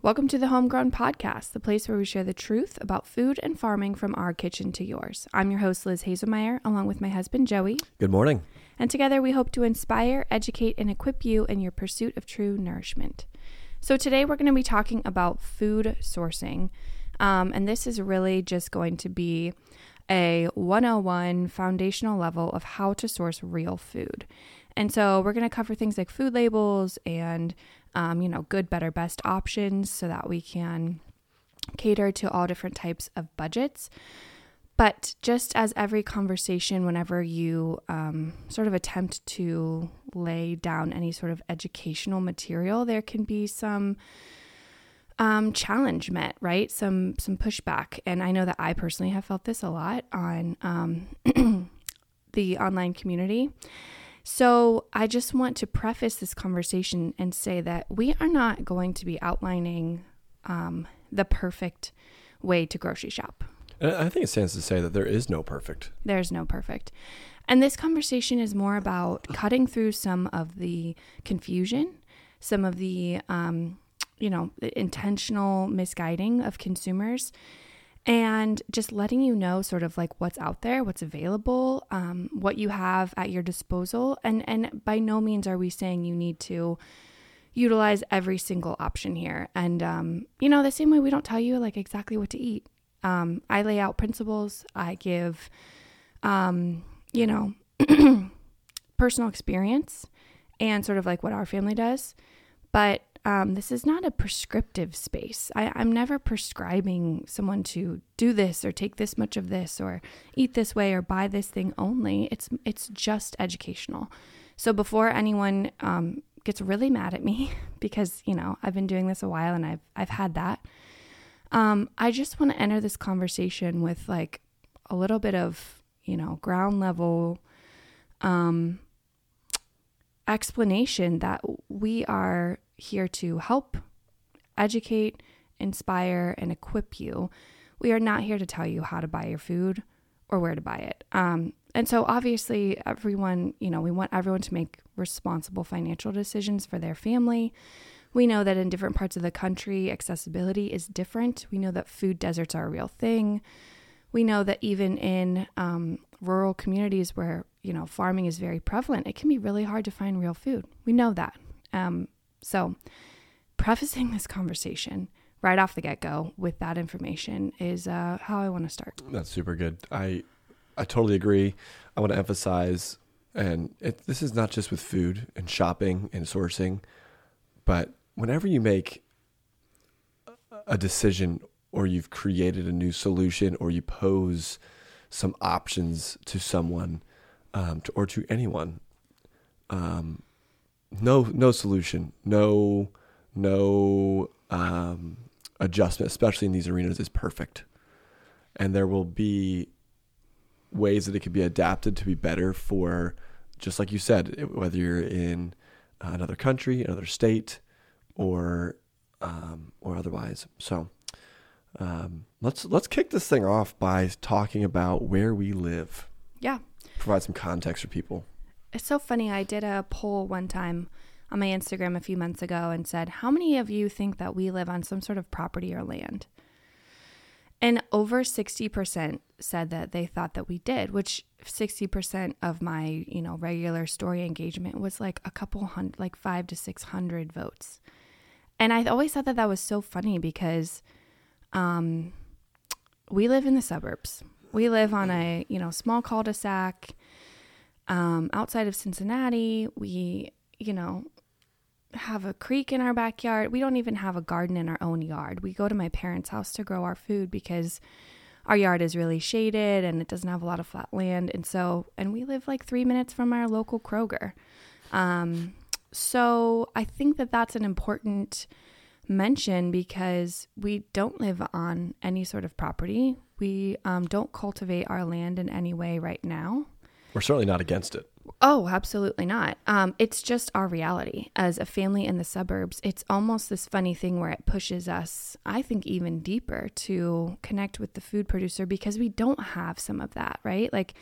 Welcome to the Homegrown Podcast, the place where we share the truth about food and farming from our kitchen to yours. I'm your host, Liz Haselmayer, along with my husband, Joey. Good morning. And together we hope to inspire, educate, and equip you in your pursuit of true nourishment. So today we're going to be talking about food sourcing. Um, and this is really just going to be a 101 foundational level of how to source real food. And so we're going to cover things like food labels and um, you know, good, better, best options so that we can cater to all different types of budgets. But just as every conversation, whenever you um, sort of attempt to lay down any sort of educational material, there can be some um, challenge met, right? Some some pushback, and I know that I personally have felt this a lot on um, the online community. So, I just want to preface this conversation and say that we are not going to be outlining um, the perfect way to grocery shop. I think it stands to say that there is no perfect. There's no perfect. And this conversation is more about cutting through some of the confusion, some of the, um, you know, intentional misguiding of consumers and just letting you know sort of like what's out there, what's available, um, what you have at your disposal. And, and by no means are we saying you need to utilize every single option here. And, um, you know, the same way we don't tell you like exactly what to eat. Um, I lay out principles, I give, um, you know, personal experience and sort of like what our family does. But um, this is not a prescriptive space. I, I'm never prescribing someone to do this or take this much of this or eat this way or buy this thing only. It's it's just educational. So before anyone um, gets really mad at me because you know I've been doing this a while and I've I've had that. Um, I just want to enter this conversation with like a little bit of you know ground level um, explanation that we are here to help, educate, inspire, and equip you. We are not here to tell you how to buy your food or where to buy it. Um, and so, obviously, everyone, you know, we want everyone to make responsible financial decisions for their family. We know that in different parts of the country, accessibility is different. We know that food deserts are a real thing. We know that even in um, rural communities where, you know, farming is very prevalent, it can be really hard to find real food. We know that. Um, so, prefacing this conversation right off the get go with that information is uh, how I want to start. That's super good. I I totally agree. I want to emphasize, and it, this is not just with food and shopping and sourcing, but whenever you make a decision or you've created a new solution or you pose some options to someone um, to, or to anyone, um, no no solution, no no um, adjustment, especially in these arenas, is perfect, and there will be ways that it can be adapted to be better for, just like you said, whether you're in another country, another state, or um, or otherwise. So. Um, let's let's kick this thing off by talking about where we live. Yeah. Provide some context for people. It's so funny. I did a poll one time on my Instagram a few months ago and said, How many of you think that we live on some sort of property or land? And over 60% said that they thought that we did, which 60% of my, you know, regular story engagement was like a couple hundred, like five to 600 votes. And I always thought that that was so funny because um, we live in the suburbs. We live on a, you know, small cul-de-sac um, outside of Cincinnati. We, you know, have a creek in our backyard. We don't even have a garden in our own yard. We go to my parents' house to grow our food because our yard is really shaded and it doesn't have a lot of flat land. And so, and we live like three minutes from our local Kroger. Um, so I think that that's an important mention because we don't live on any sort of property. We um, don't cultivate our land in any way right now. We're certainly not against it. Oh, absolutely not. Um, it's just our reality as a family in the suburbs. It's almost this funny thing where it pushes us, I think, even deeper to connect with the food producer because we don't have some of that, right? Like,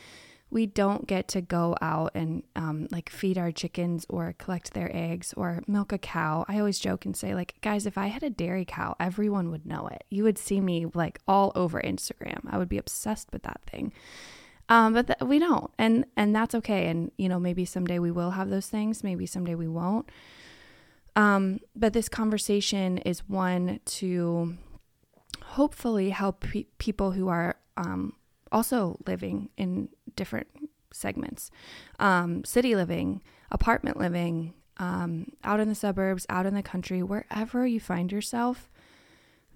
we don't get to go out and um, like feed our chickens or collect their eggs or milk a cow. I always joke and say, like, guys, if I had a dairy cow, everyone would know it. You would see me like all over Instagram. I would be obsessed with that thing. Um, but th- we don't, and and that's okay. And you know, maybe someday we will have those things. Maybe someday we won't. Um, but this conversation is one to hopefully help pe- people who are um, also living in different segments um, city living, apartment living, um, out in the suburbs, out in the country, wherever you find yourself.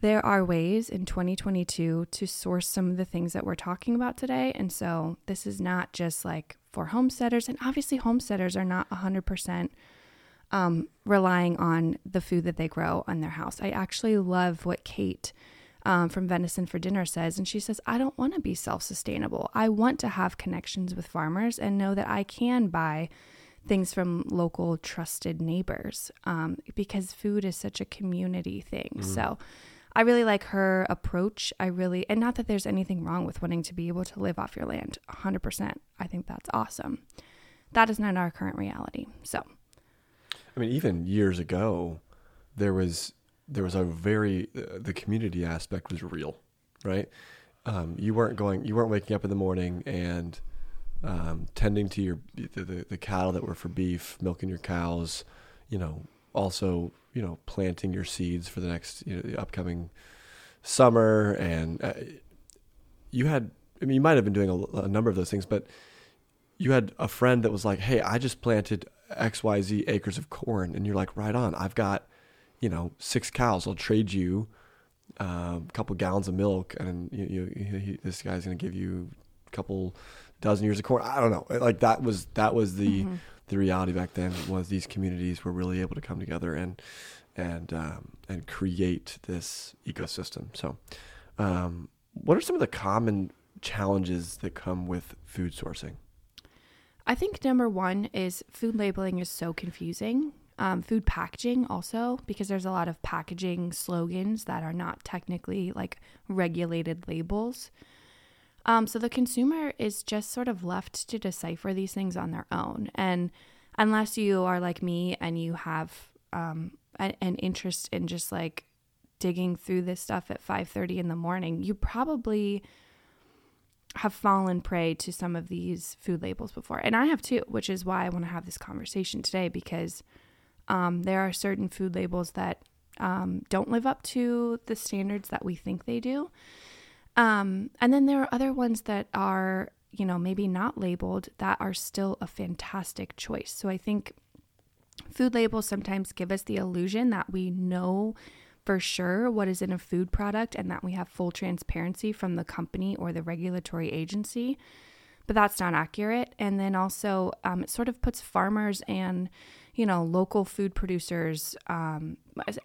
There are ways in 2022 to source some of the things that we're talking about today. And so this is not just like for homesteaders. And obviously, homesteaders are not 100% um, relying on the food that they grow on their house. I actually love what Kate um, from Venison for Dinner says. And she says, I don't want to be self sustainable. I want to have connections with farmers and know that I can buy things from local trusted neighbors um, because food is such a community thing. Mm. So I really like her approach. I really, and not that there's anything wrong with wanting to be able to live off your land 100%. I think that's awesome. That is not our current reality. So, I mean, even years ago, there was there was a very uh, the community aspect was real, right? Um, you weren't going, you weren't waking up in the morning and um, tending to your the, the, the cattle that were for beef, milking your cows, you know, also you know planting your seeds for the next you know the upcoming summer, and uh, you had I mean you might have been doing a, a number of those things, but you had a friend that was like, "Hey, I just planted X Y Z acres of corn," and you're like, "Right on, I've got." you know, six cows. I'll trade you um, a couple gallons of milk, and you, you, he, this guy's going to give you a couple dozen years of corn. I don't know. Like that was that was the mm-hmm. The reality back then. Was these communities were really able to come together and and um, and create this ecosystem. So, um, what are some of the common challenges that come with food sourcing? I think number one is food labeling is so confusing um, food packaging also because there's a lot of packaging slogans that are not technically like regulated labels um, so the consumer is just sort of left to decipher these things on their own and unless you are like me and you have um, a, an interest in just like digging through this stuff at 5.30 in the morning you probably have fallen prey to some of these food labels before and i have too which is why i want to have this conversation today because um, there are certain food labels that um, don't live up to the standards that we think they do. Um, and then there are other ones that are, you know, maybe not labeled that are still a fantastic choice. So I think food labels sometimes give us the illusion that we know for sure what is in a food product and that we have full transparency from the company or the regulatory agency. But that's not accurate. And then also, um, it sort of puts farmers and you know, local food producers, um,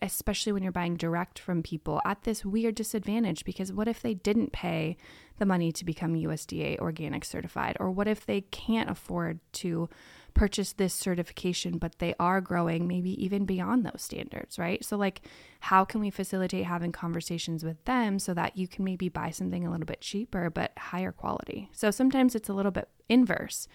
especially when you're buying direct from people, at this weird disadvantage because what if they didn't pay the money to become USDA organic certified? Or what if they can't afford to purchase this certification, but they are growing maybe even beyond those standards, right? So, like, how can we facilitate having conversations with them so that you can maybe buy something a little bit cheaper but higher quality? So, sometimes it's a little bit inverse.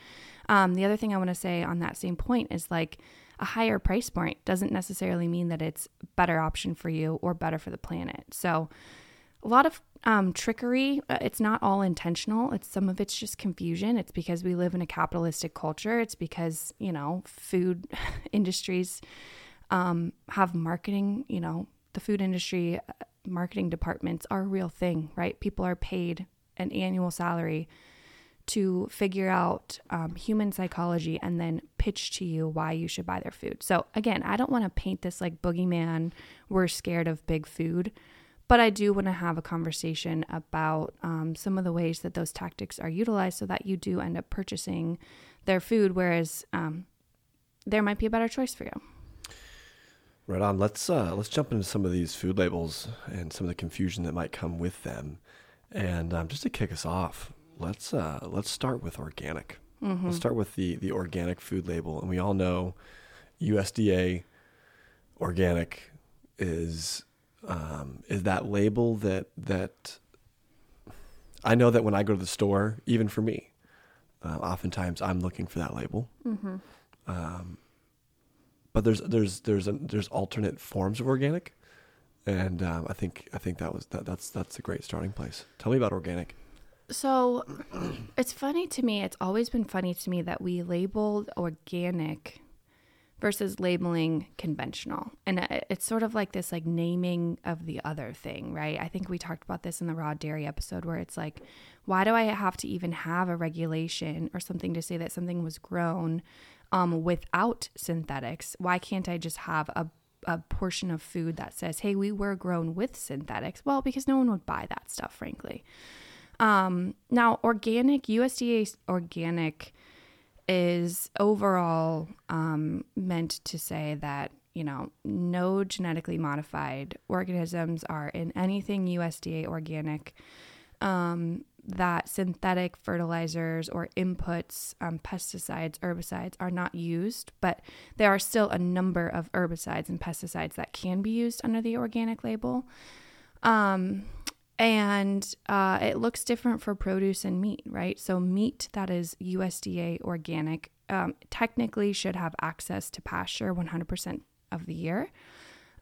Um, the other thing I want to say on that same point is like, a higher price point doesn't necessarily mean that it's better option for you or better for the planet. So a lot of um, trickery. Uh, it's not all intentional. It's some of it's just confusion. It's because we live in a capitalistic culture. It's because you know food industries um, have marketing. You know the food industry uh, marketing departments are a real thing, right? People are paid an annual salary to figure out um, human psychology and then pitch to you why you should buy their food. So, again, I don't want to paint this like boogeyman, we're scared of big food, but I do want to have a conversation about um, some of the ways that those tactics are utilized so that you do end up purchasing their food, whereas um, there might be a better choice for you. Right on. Let's uh, let's jump into some of these food labels and some of the confusion that might come with them. And um, just to kick us off, let's uh, let's start with organic. Mm-hmm. Let's start with the the organic food label, and we all know USDA organic is um, is that label that that I know that when I go to the store, even for me, Uh, oftentimes, I'm looking for that label. Mm-hmm. Um, but there's there's there's a, there's alternate forms of organic, and um, I think I think that was that that's that's a great starting place. Tell me about organic. So it's funny to me. It's always been funny to me that we labeled organic versus labeling conventional. And it's sort of like this like naming of the other thing, right? I think we talked about this in the raw dairy episode where it's like why do I have to even have a regulation or something to say that something was grown um, without synthetics? Why can't I just have a a portion of food that says, "Hey, we were grown with synthetics"? Well, because no one would buy that stuff, frankly. Um, now, organic USDA organic is overall um, meant to say that you know no genetically modified organisms are in anything USDA organic. Um, that synthetic fertilizers or inputs, um, pesticides, herbicides are not used, but there are still a number of herbicides and pesticides that can be used under the organic label. Um, and uh, it looks different for produce and meat, right? So, meat that is USDA organic um, technically should have access to pasture 100% of the year,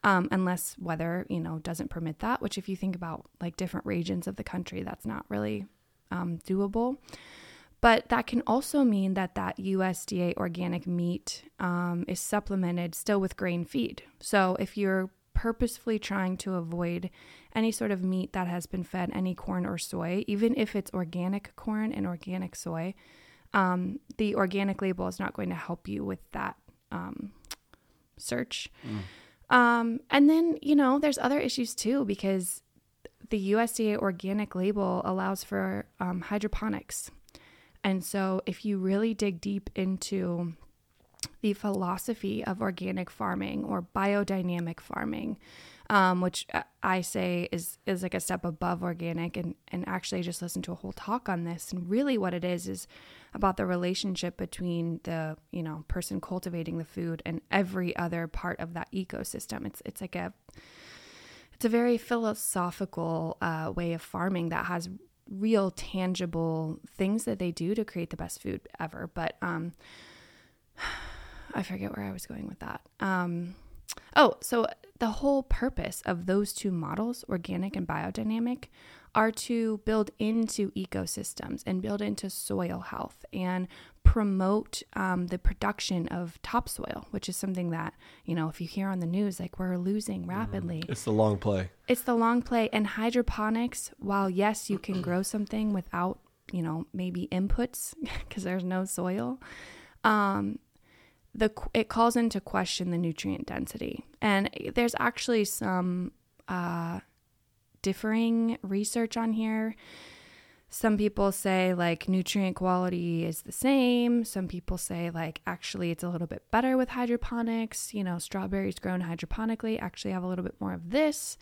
um, unless weather, you know, doesn't permit that. Which, if you think about like different regions of the country, that's not really um, doable. But that can also mean that that USDA organic meat um, is supplemented still with grain feed. So, if you're purposefully trying to avoid any sort of meat that has been fed any corn or soy, even if it's organic corn and organic soy, um, the organic label is not going to help you with that um, search. Um, and then, you know, there's other issues too because the USDA organic label allows for um, hydroponics. And so, if you really dig deep into the philosophy of organic farming or biodynamic farming, um, which I say is is like a step above organic, and and actually I just listened to a whole talk on this, and really what it is is about the relationship between the you know person cultivating the food and every other part of that ecosystem. It's it's like a it's a very philosophical uh, way of farming that has real tangible things that they do to create the best food ever. But um, I forget where I was going with that. Um, oh, so the whole purpose of those two models, organic and biodynamic, are to build into ecosystems and build into soil health and promote um, the production of topsoil, which is something that, you know, if you hear on the news, like we're losing rapidly. It's the long play. It's the long play. And hydroponics, while yes, you can grow something without, you know, maybe inputs because there's no soil, um, the it calls into question the nutrient density. And there's actually some uh, differing research on here. Some people say like nutrient quality is the same. Some people say like actually it's a little bit better with hydroponics. You know, strawberries grown hydroponically actually have a little bit more of this.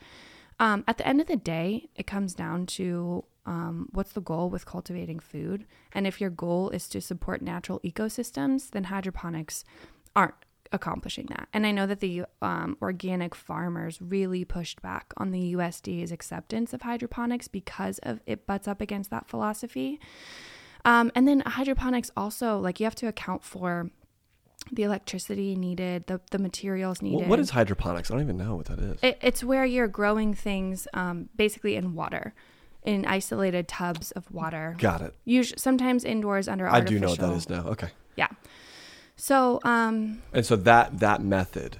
Um, at the end of the day, it comes down to um, what's the goal with cultivating food. And if your goal is to support natural ecosystems, then hydroponics aren't accomplishing that. And I know that the um, organic farmers really pushed back on the USDA's acceptance of hydroponics because of it butts up against that philosophy. Um, and then hydroponics also, like you have to account for the electricity needed, the, the materials needed. What is hydroponics? I don't even know what that is. It, it's where you're growing things um, basically in water, in isolated tubs of water. Got it. Usually, sometimes indoors under I do know what that is now. Okay. Yeah. So, um, And so that that method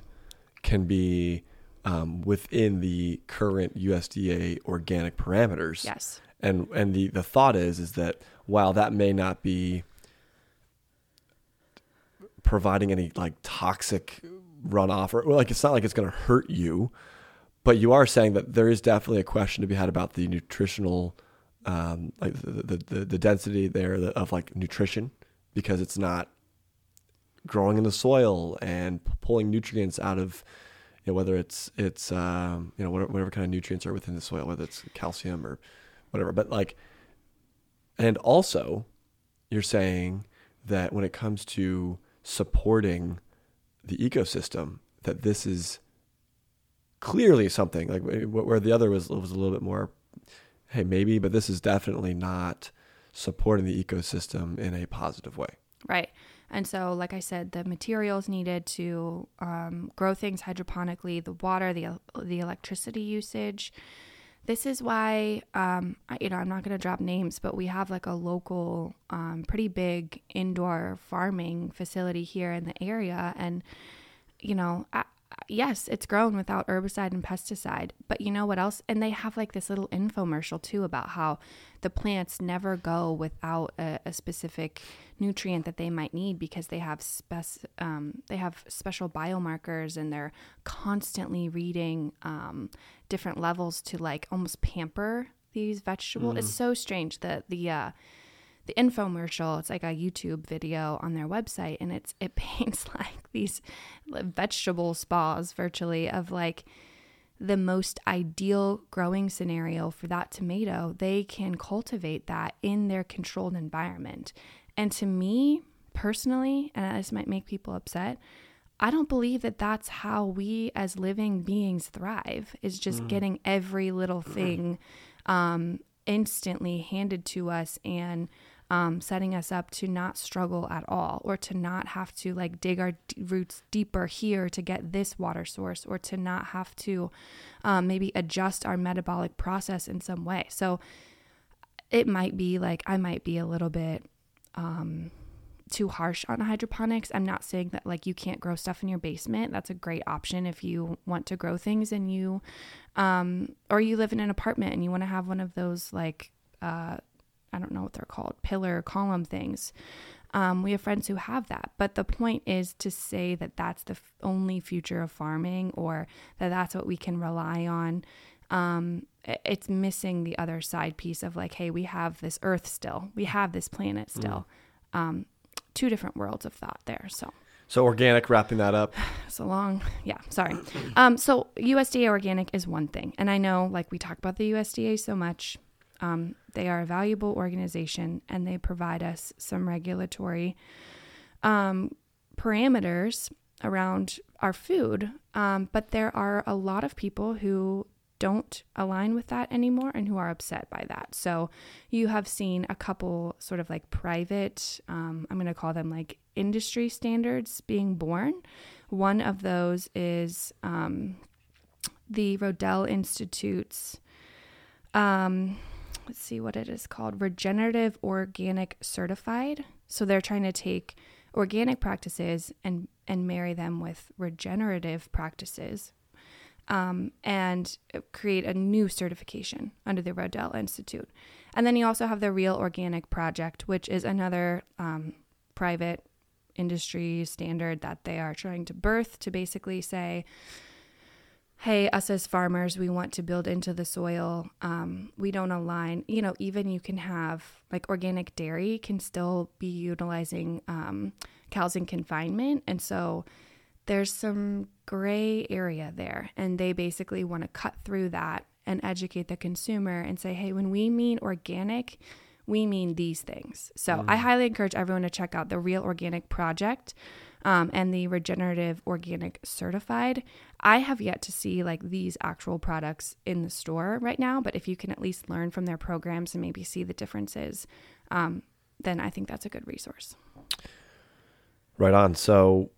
can be um, within the current USDA organic parameters. yes. And and the the thought is is that while that may not be providing any like toxic runoff or like it's not like it's going to hurt you, but you are saying that there is definitely a question to be had about the nutritional um, like the, the the density there of like nutrition because it's not growing in the soil and pulling nutrients out of you know, whether it's it's um, you know whatever, whatever kind of nutrients are within the soil, whether it's calcium or whatever. But like, and also, you're saying that when it comes to supporting the ecosystem, that this is clearly something like where the other was was a little bit more, hey maybe, but this is definitely not supporting the ecosystem in a positive way. Right. And so, like I said, the materials needed to um, grow things hydroponically, the water, the the electricity usage. This is why, um, I, you know, I'm not going to drop names, but we have like a local, um, pretty big indoor farming facility here in the area, and you know, I, yes, it's grown without herbicide and pesticide. But you know what else? And they have like this little infomercial too about how the plants never go without a, a specific nutrient that they might need because they have spec- um, they have special biomarkers and they're constantly reading um, different levels to like almost pamper these vegetables. Mm. It's so strange that the uh, the infomercial it's like a youtube video on their website and it's it paints like these vegetable spas virtually of like the most ideal growing scenario for that tomato they can cultivate that in their controlled environment and to me personally and this might make people upset I don't believe that that's how we as living beings thrive, is just mm. getting every little thing um, instantly handed to us and um, setting us up to not struggle at all or to not have to like dig our d- roots deeper here to get this water source or to not have to um, maybe adjust our metabolic process in some way. So it might be like I might be a little bit um, too harsh on hydroponics. I'm not saying that like you can't grow stuff in your basement. That's a great option if you want to grow things and you um or you live in an apartment and you want to have one of those like uh I don't know what they're called, pillar column things. Um, we have friends who have that. But the point is to say that that's the f- only future of farming or that that's what we can rely on. Um, it's missing the other side piece of like, hey, we have this earth still, we have this planet still. Mm. Um, two different worlds of thought there. So. So organic, wrapping that up. So long, yeah. Sorry. Um, so USDA organic is one thing, and I know, like we talk about the USDA so much, um, they are a valuable organization and they provide us some regulatory um, parameters around our food. Um, but there are a lot of people who don't align with that anymore and who are upset by that. So you have seen a couple sort of like private, um, I'm going to call them like industry standards being born. One of those is um, the Rodale Institute's. Um, let's see what it is called regenerative organic certified so they're trying to take organic practices and and marry them with regenerative practices um, and create a new certification under the Rodale Institute. And then you also have the Real Organic Project, which is another um, private industry standard that they are trying to birth to basically say, hey, us as farmers, we want to build into the soil. Um, we don't align. You know, even you can have like organic dairy can still be utilizing um, cows in confinement. And so there's some gray area there. And they basically want to cut through that and educate the consumer and say, hey, when we mean organic, we mean these things. So mm. I highly encourage everyone to check out the Real Organic Project um, and the regenerative organic certified. I have yet to see like these actual products in the store right now, but if you can at least learn from their programs and maybe see the differences, um, then I think that's a good resource. Right on. So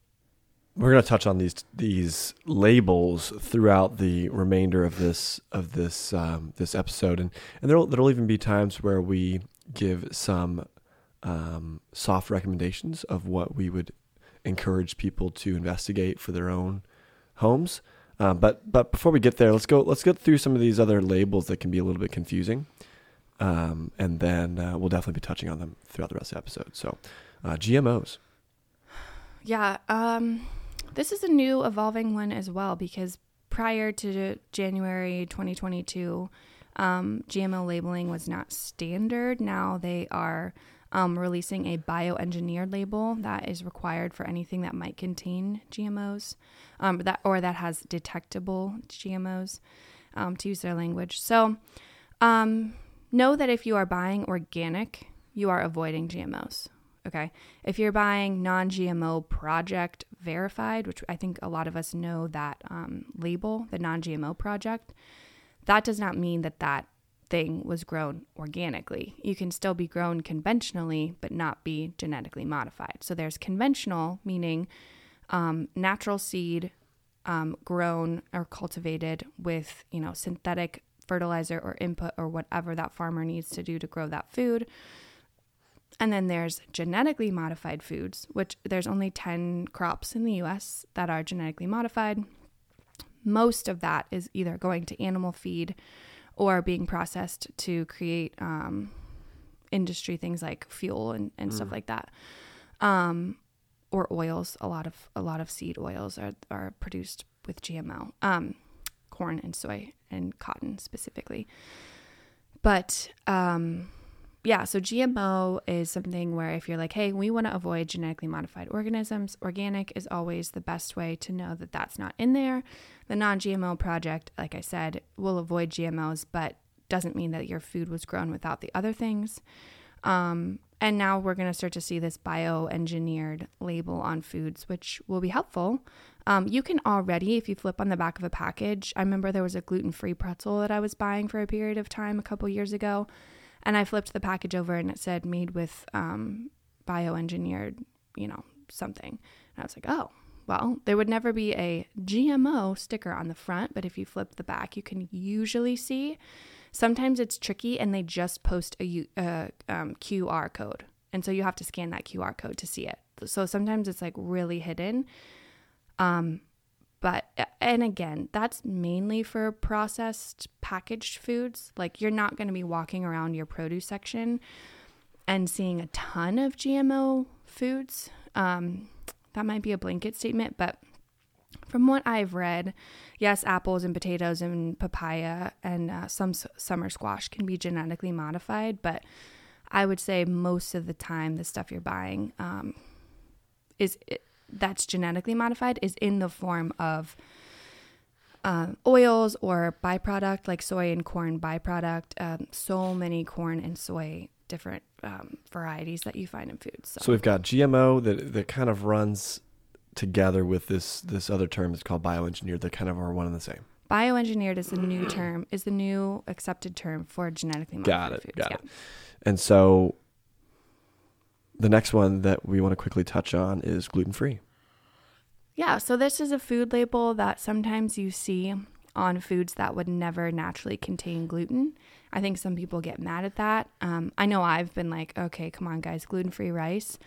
we're going to touch on these these labels throughout the remainder of this of this um, this episode, and and there'll there'll even be times where we give some um, soft recommendations of what we would encourage people to investigate for their own homes. Uh, but but before we get there, let's go let's get through some of these other labels that can be a little bit confusing, um, and then uh, we'll definitely be touching on them throughout the rest of the episode. So, uh, GMOs. Yeah, um, this is a new evolving one as well because prior to January 2022, um, GMO labeling was not standard. Now they are um, releasing a bioengineered label that is required for anything that might contain GMOs, um, that or that has detectable GMOs, um, to use their language. So, um, know that if you are buying organic, you are avoiding GMOs. Okay, if you're buying non-GMO project verified, which I think a lot of us know that um, label, the non-GMO project, that does not mean that that thing was grown organically. You can still be grown conventionally, but not be genetically modified. So there's conventional, meaning um, natural seed um, grown or cultivated with you know synthetic fertilizer or input or whatever that farmer needs to do to grow that food. And then there's genetically modified foods, which there's only 10 crops in the US that are genetically modified. Most of that is either going to animal feed or being processed to create um, industry things like fuel and, and mm. stuff like that. Um, or oils. A lot of a lot of seed oils are, are produced with GMO. Um, corn and soy and cotton specifically. But um, yeah, so GMO is something where if you're like, hey, we want to avoid genetically modified organisms, organic is always the best way to know that that's not in there. The non GMO project, like I said, will avoid GMOs, but doesn't mean that your food was grown without the other things. Um, and now we're going to start to see this bioengineered label on foods, which will be helpful. Um, you can already, if you flip on the back of a package, I remember there was a gluten free pretzel that I was buying for a period of time a couple years ago and I flipped the package over and it said made with um, bioengineered, you know, something. And I was like, oh, well, there would never be a GMO sticker on the front, but if you flip the back, you can usually see. Sometimes it's tricky and they just post a uh, um, QR code. And so you have to scan that QR code to see it. So sometimes it's like really hidden. Um, but, and again, that's mainly for processed packaged foods. Like, you're not going to be walking around your produce section and seeing a ton of GMO foods. Um, that might be a blanket statement, but from what I've read, yes, apples and potatoes and papaya and uh, some summer squash can be genetically modified, but I would say most of the time the stuff you're buying um, is that's genetically modified is in the form of uh, oils or byproduct like soy and corn byproduct. Um, so many corn and soy different um, varieties that you find in foods. So. so. we've got GMO that that kind of runs together with this this other term that's called bioengineered that kind of are one and the same. Bioengineered is the new term is the new accepted term for genetically modified got it, foods. Got yeah. it. And so the next one that we want to quickly touch on is gluten free. Yeah, so this is a food label that sometimes you see on foods that would never naturally contain gluten. I think some people get mad at that. Um, I know I've been like, okay, come on, guys, gluten free rice.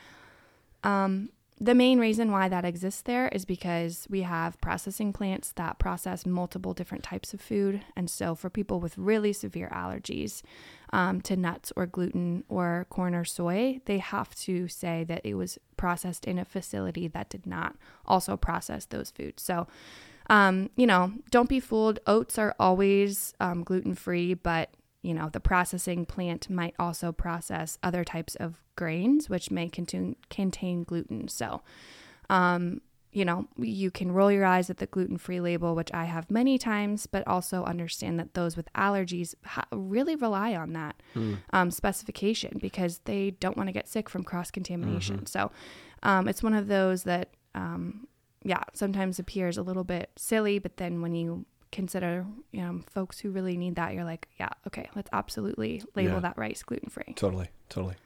Um, the main reason why that exists there is because we have processing plants that process multiple different types of food. And so, for people with really severe allergies um, to nuts or gluten or corn or soy, they have to say that it was processed in a facility that did not also process those foods. So, um, you know, don't be fooled. Oats are always um, gluten free, but you know, the processing plant might also process other types of grains, which may contain, contain gluten. So, um, you know, you can roll your eyes at the gluten free label, which I have many times, but also understand that those with allergies ha- really rely on that mm. um, specification because they don't want to get sick from cross contamination. Mm-hmm. So, um, it's one of those that, um, yeah, sometimes appears a little bit silly, but then when you consider you know folks who really need that you're like yeah okay let's absolutely label yeah. that rice gluten free totally totally.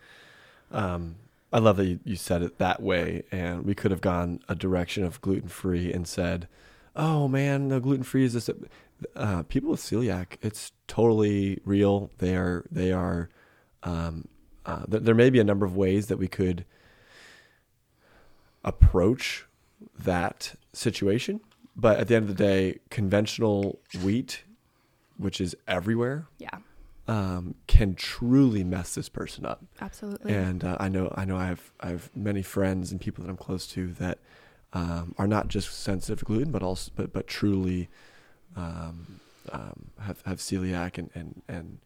Um, i love that you, you said it that way and we could have gone a direction of gluten free and said oh man no gluten free is this uh, people with celiac it's totally real. They are they are um, uh, th- there may be a number of ways that we could approach that situation but at the end of the day, conventional wheat, which is everywhere, yeah, um, can truly mess this person up. Absolutely. And uh, I know, I know, I have, I have many friends and people that I'm close to that um, are not just sensitive to gluten, but also, but but truly um, um have have celiac and and and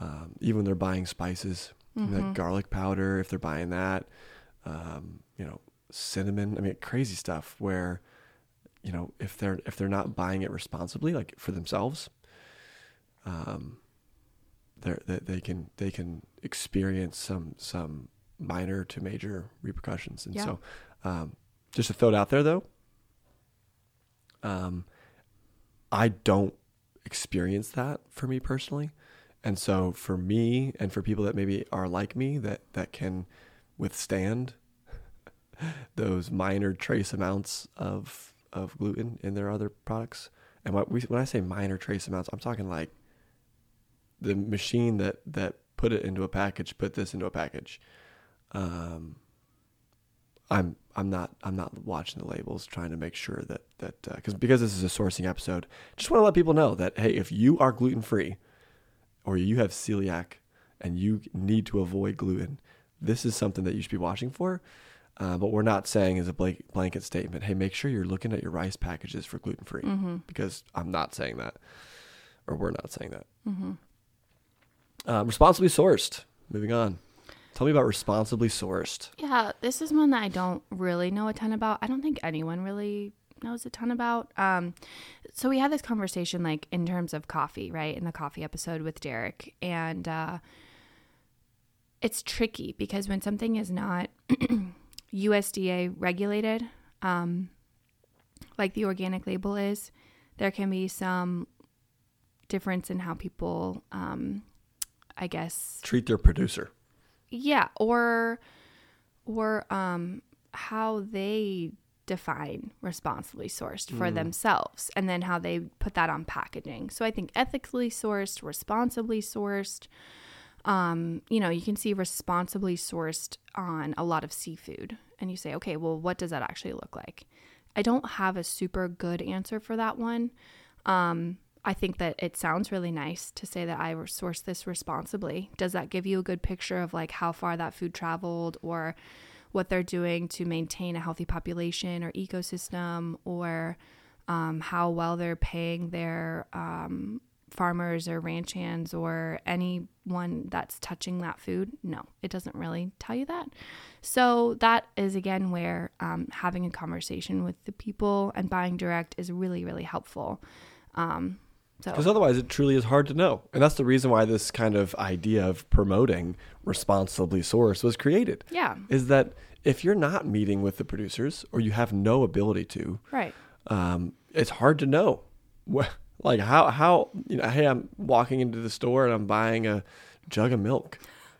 um, even when they're buying spices, mm-hmm. like garlic powder, if they're buying that, um, you know, cinnamon. I mean, crazy stuff where you know, if they're if they're not buying it responsibly, like for themselves, um, they they can they can experience some some minor to major repercussions. And yeah. so, um, just to throw it out there, though, um, I don't experience that for me personally, And so for me and for people that maybe are like me that that can withstand those minor trace amounts of of gluten in their other products. And when, we, when I say minor trace amounts, I'm talking like the machine that that put it into a package, put this into a package. Um, I'm I'm not I'm not watching the labels, trying to make sure that that because uh, because this is a sourcing episode, just want to let people know that hey, if you are gluten free, or you have celiac, and you need to avoid gluten, this is something that you should be watching for. Uh, but we're not saying as a blanket statement, hey, make sure you're looking at your rice packages for gluten free, mm-hmm. because I'm not saying that, or we're not saying that. Mm-hmm. Uh, responsibly sourced. Moving on. Tell me about responsibly sourced. Yeah, this is one that I don't really know a ton about. I don't think anyone really knows a ton about. Um, so we had this conversation like in terms of coffee, right? In the coffee episode with Derek, and uh, it's tricky because when something is not USDA regulated, um, like the organic label is, there can be some difference in how people, um, I guess, treat their producer. Yeah, or or um, how they define responsibly sourced for mm. themselves and then how they put that on packaging. So I think ethically sourced, responsibly sourced, um, you know, you can see responsibly sourced on a lot of seafood and you say, okay, well, what does that actually look like? I don't have a super good answer for that one. Um, I think that it sounds really nice to say that I source this responsibly. Does that give you a good picture of like how far that food traveled or what they're doing to maintain a healthy population or ecosystem or um, how well they're paying their um, farmers or ranch hands or anyone that's touching that food? No, it doesn't really tell you that. So, that is again where um, having a conversation with the people and buying direct is really, really helpful. Um, because otherwise, it truly is hard to know. And that's the reason why this kind of idea of promoting responsibly sourced was created. Yeah. Is that if you're not meeting with the producers or you have no ability to, right? Um, it's hard to know. Like how how you know? Hey, I'm walking into the store and I'm buying a jug of milk.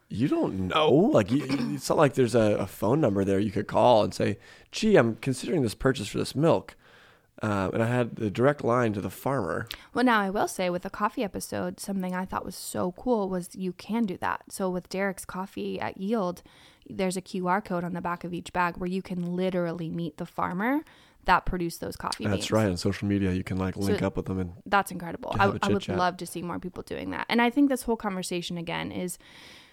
You don't know. Like you, it's not like there's a, a phone number there you could call and say, "Gee, I'm considering this purchase for this milk." Uh, and I had the direct line to the farmer. Well, now I will say with the coffee episode, something I thought was so cool was you can do that. So with Derek's coffee at Yield, there's a QR code on the back of each bag where you can literally meet the farmer that produce those coffee that's beans. right on social media you can like link so up with them and that's incredible I, I would love to see more people doing that and i think this whole conversation again is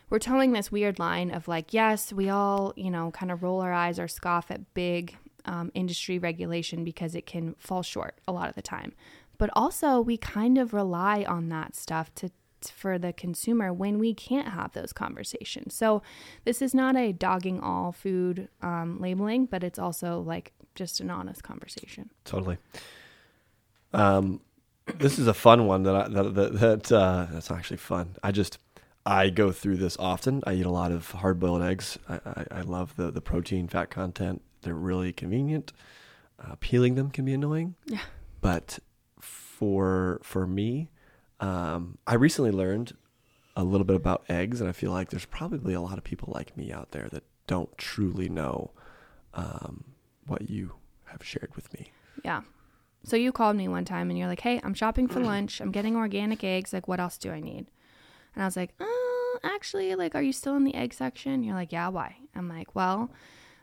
we're telling this weird line of like yes we all you know kind of roll our eyes or scoff at big um, industry regulation because it can fall short a lot of the time. But also, we kind of rely on that stuff to for the consumer when we can't have those conversations. So, this is not a dogging all food um, labeling, but it's also like just an honest conversation. Totally. Um, this is a fun one that I, that that, that uh, that's actually fun. I just I go through this often. I eat a lot of hard boiled eggs. I, I, I love the the protein fat content they're really convenient. Uh, peeling them can be annoying. Yeah. But for for me, um, I recently learned a little bit about eggs, and I feel like there's probably a lot of people like me out there that don't truly know um, what you have shared with me. Yeah. So you called me one time and you're like, "Hey, I'm shopping for lunch. I'm getting organic eggs. Like, what else do I need?" And I was like, uh, "Actually, like, are you still in the egg section?" You're like, "Yeah, why?" I'm like, "Well."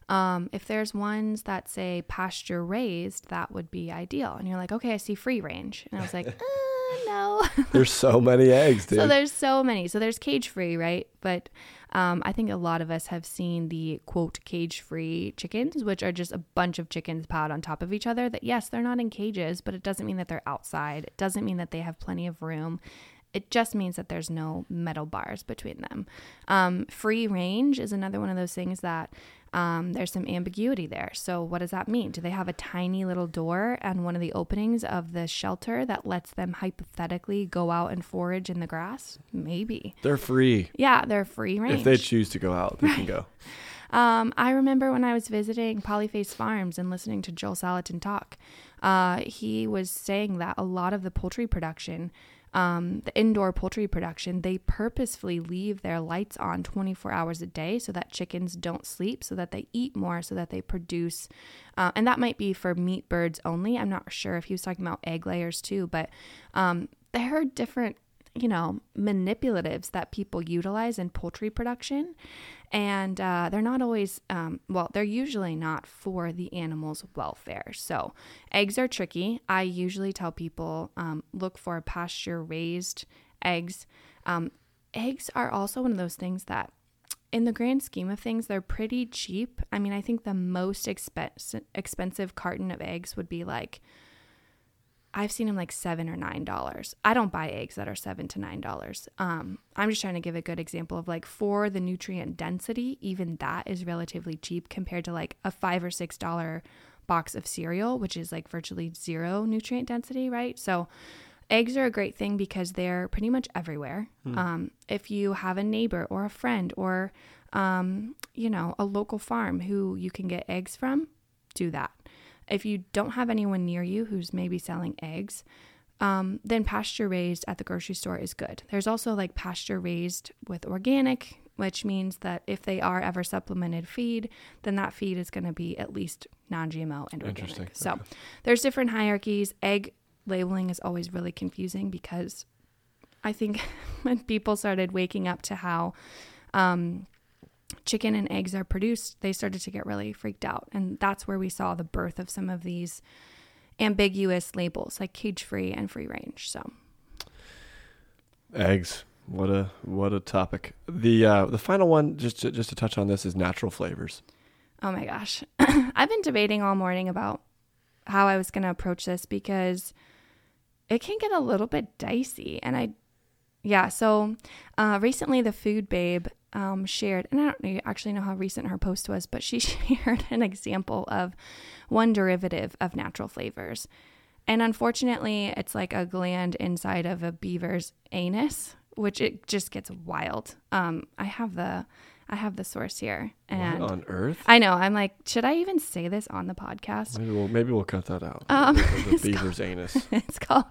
Um, if there's ones that say pasture raised, that would be ideal. And you're like, okay, I see free range. And I was like, uh, no. there's so many eggs, dude. So there's so many. So there's cage free, right? But um, I think a lot of us have seen the quote cage free chickens, which are just a bunch of chickens piled on top of each other. That, yes, they're not in cages, but it doesn't mean that they're outside. It doesn't mean that they have plenty of room. It just means that there's no metal bars between them. Um, free range is another one of those things that um, there's some ambiguity there. So, what does that mean? Do they have a tiny little door and one of the openings of the shelter that lets them hypothetically go out and forage in the grass? Maybe. They're free. Yeah, they're free range. If they choose to go out, they right. can go. Um, I remember when I was visiting Polyface Farms and listening to Joel Salatin talk, uh, he was saying that a lot of the poultry production um, the indoor poultry production, they purposefully leave their lights on 24 hours a day so that chickens don't sleep, so that they eat more, so that they produce. Uh, and that might be for meat birds only. I'm not sure if he was talking about egg layers too, but um, there are different you know, manipulatives that people utilize in poultry production. And uh, they're not always, um, well, they're usually not for the animal's welfare. So, eggs are tricky. I usually tell people um, look for pasture raised eggs. Um, eggs are also one of those things that, in the grand scheme of things, they're pretty cheap. I mean, I think the most expensive expensive carton of eggs would be like I've seen them like seven or nine dollars. I don't buy eggs that are seven to nine dollars. Um, I'm just trying to give a good example of like for the nutrient density, even that is relatively cheap compared to like a five or six dollar box of cereal, which is like virtually zero nutrient density, right? So eggs are a great thing because they're pretty much everywhere. Hmm. Um, if you have a neighbor or a friend or um, you know a local farm who you can get eggs from, do that. If you don't have anyone near you who's maybe selling eggs, um, then pasture raised at the grocery store is good. There's also like pasture raised with organic, which means that if they are ever supplemented feed, then that feed is going to be at least non GMO and organic. So okay. there's different hierarchies. Egg labeling is always really confusing because I think when people started waking up to how um, chicken and eggs are produced, they started to get really freaked out. And that's where we saw the birth of some of these ambiguous labels like cage free and free range. So eggs. What a what a topic. The uh, the final one, just to, just to touch on this, is natural flavors. Oh my gosh, I've been debating all morning about how I was going to approach this because it can get a little bit dicey, and I, yeah. So uh, recently, the Food Babe um, shared, and I don't actually know how recent her post was, but she shared an example of one derivative of natural flavors. And unfortunately, it's like a gland inside of a beaver's anus, which it just gets wild. Um, I have the I have the source here. And what on earth? I know. I'm like, should I even say this on the podcast? Maybe we'll maybe we'll cut that out. Um, the, beaver's called, anus. It's called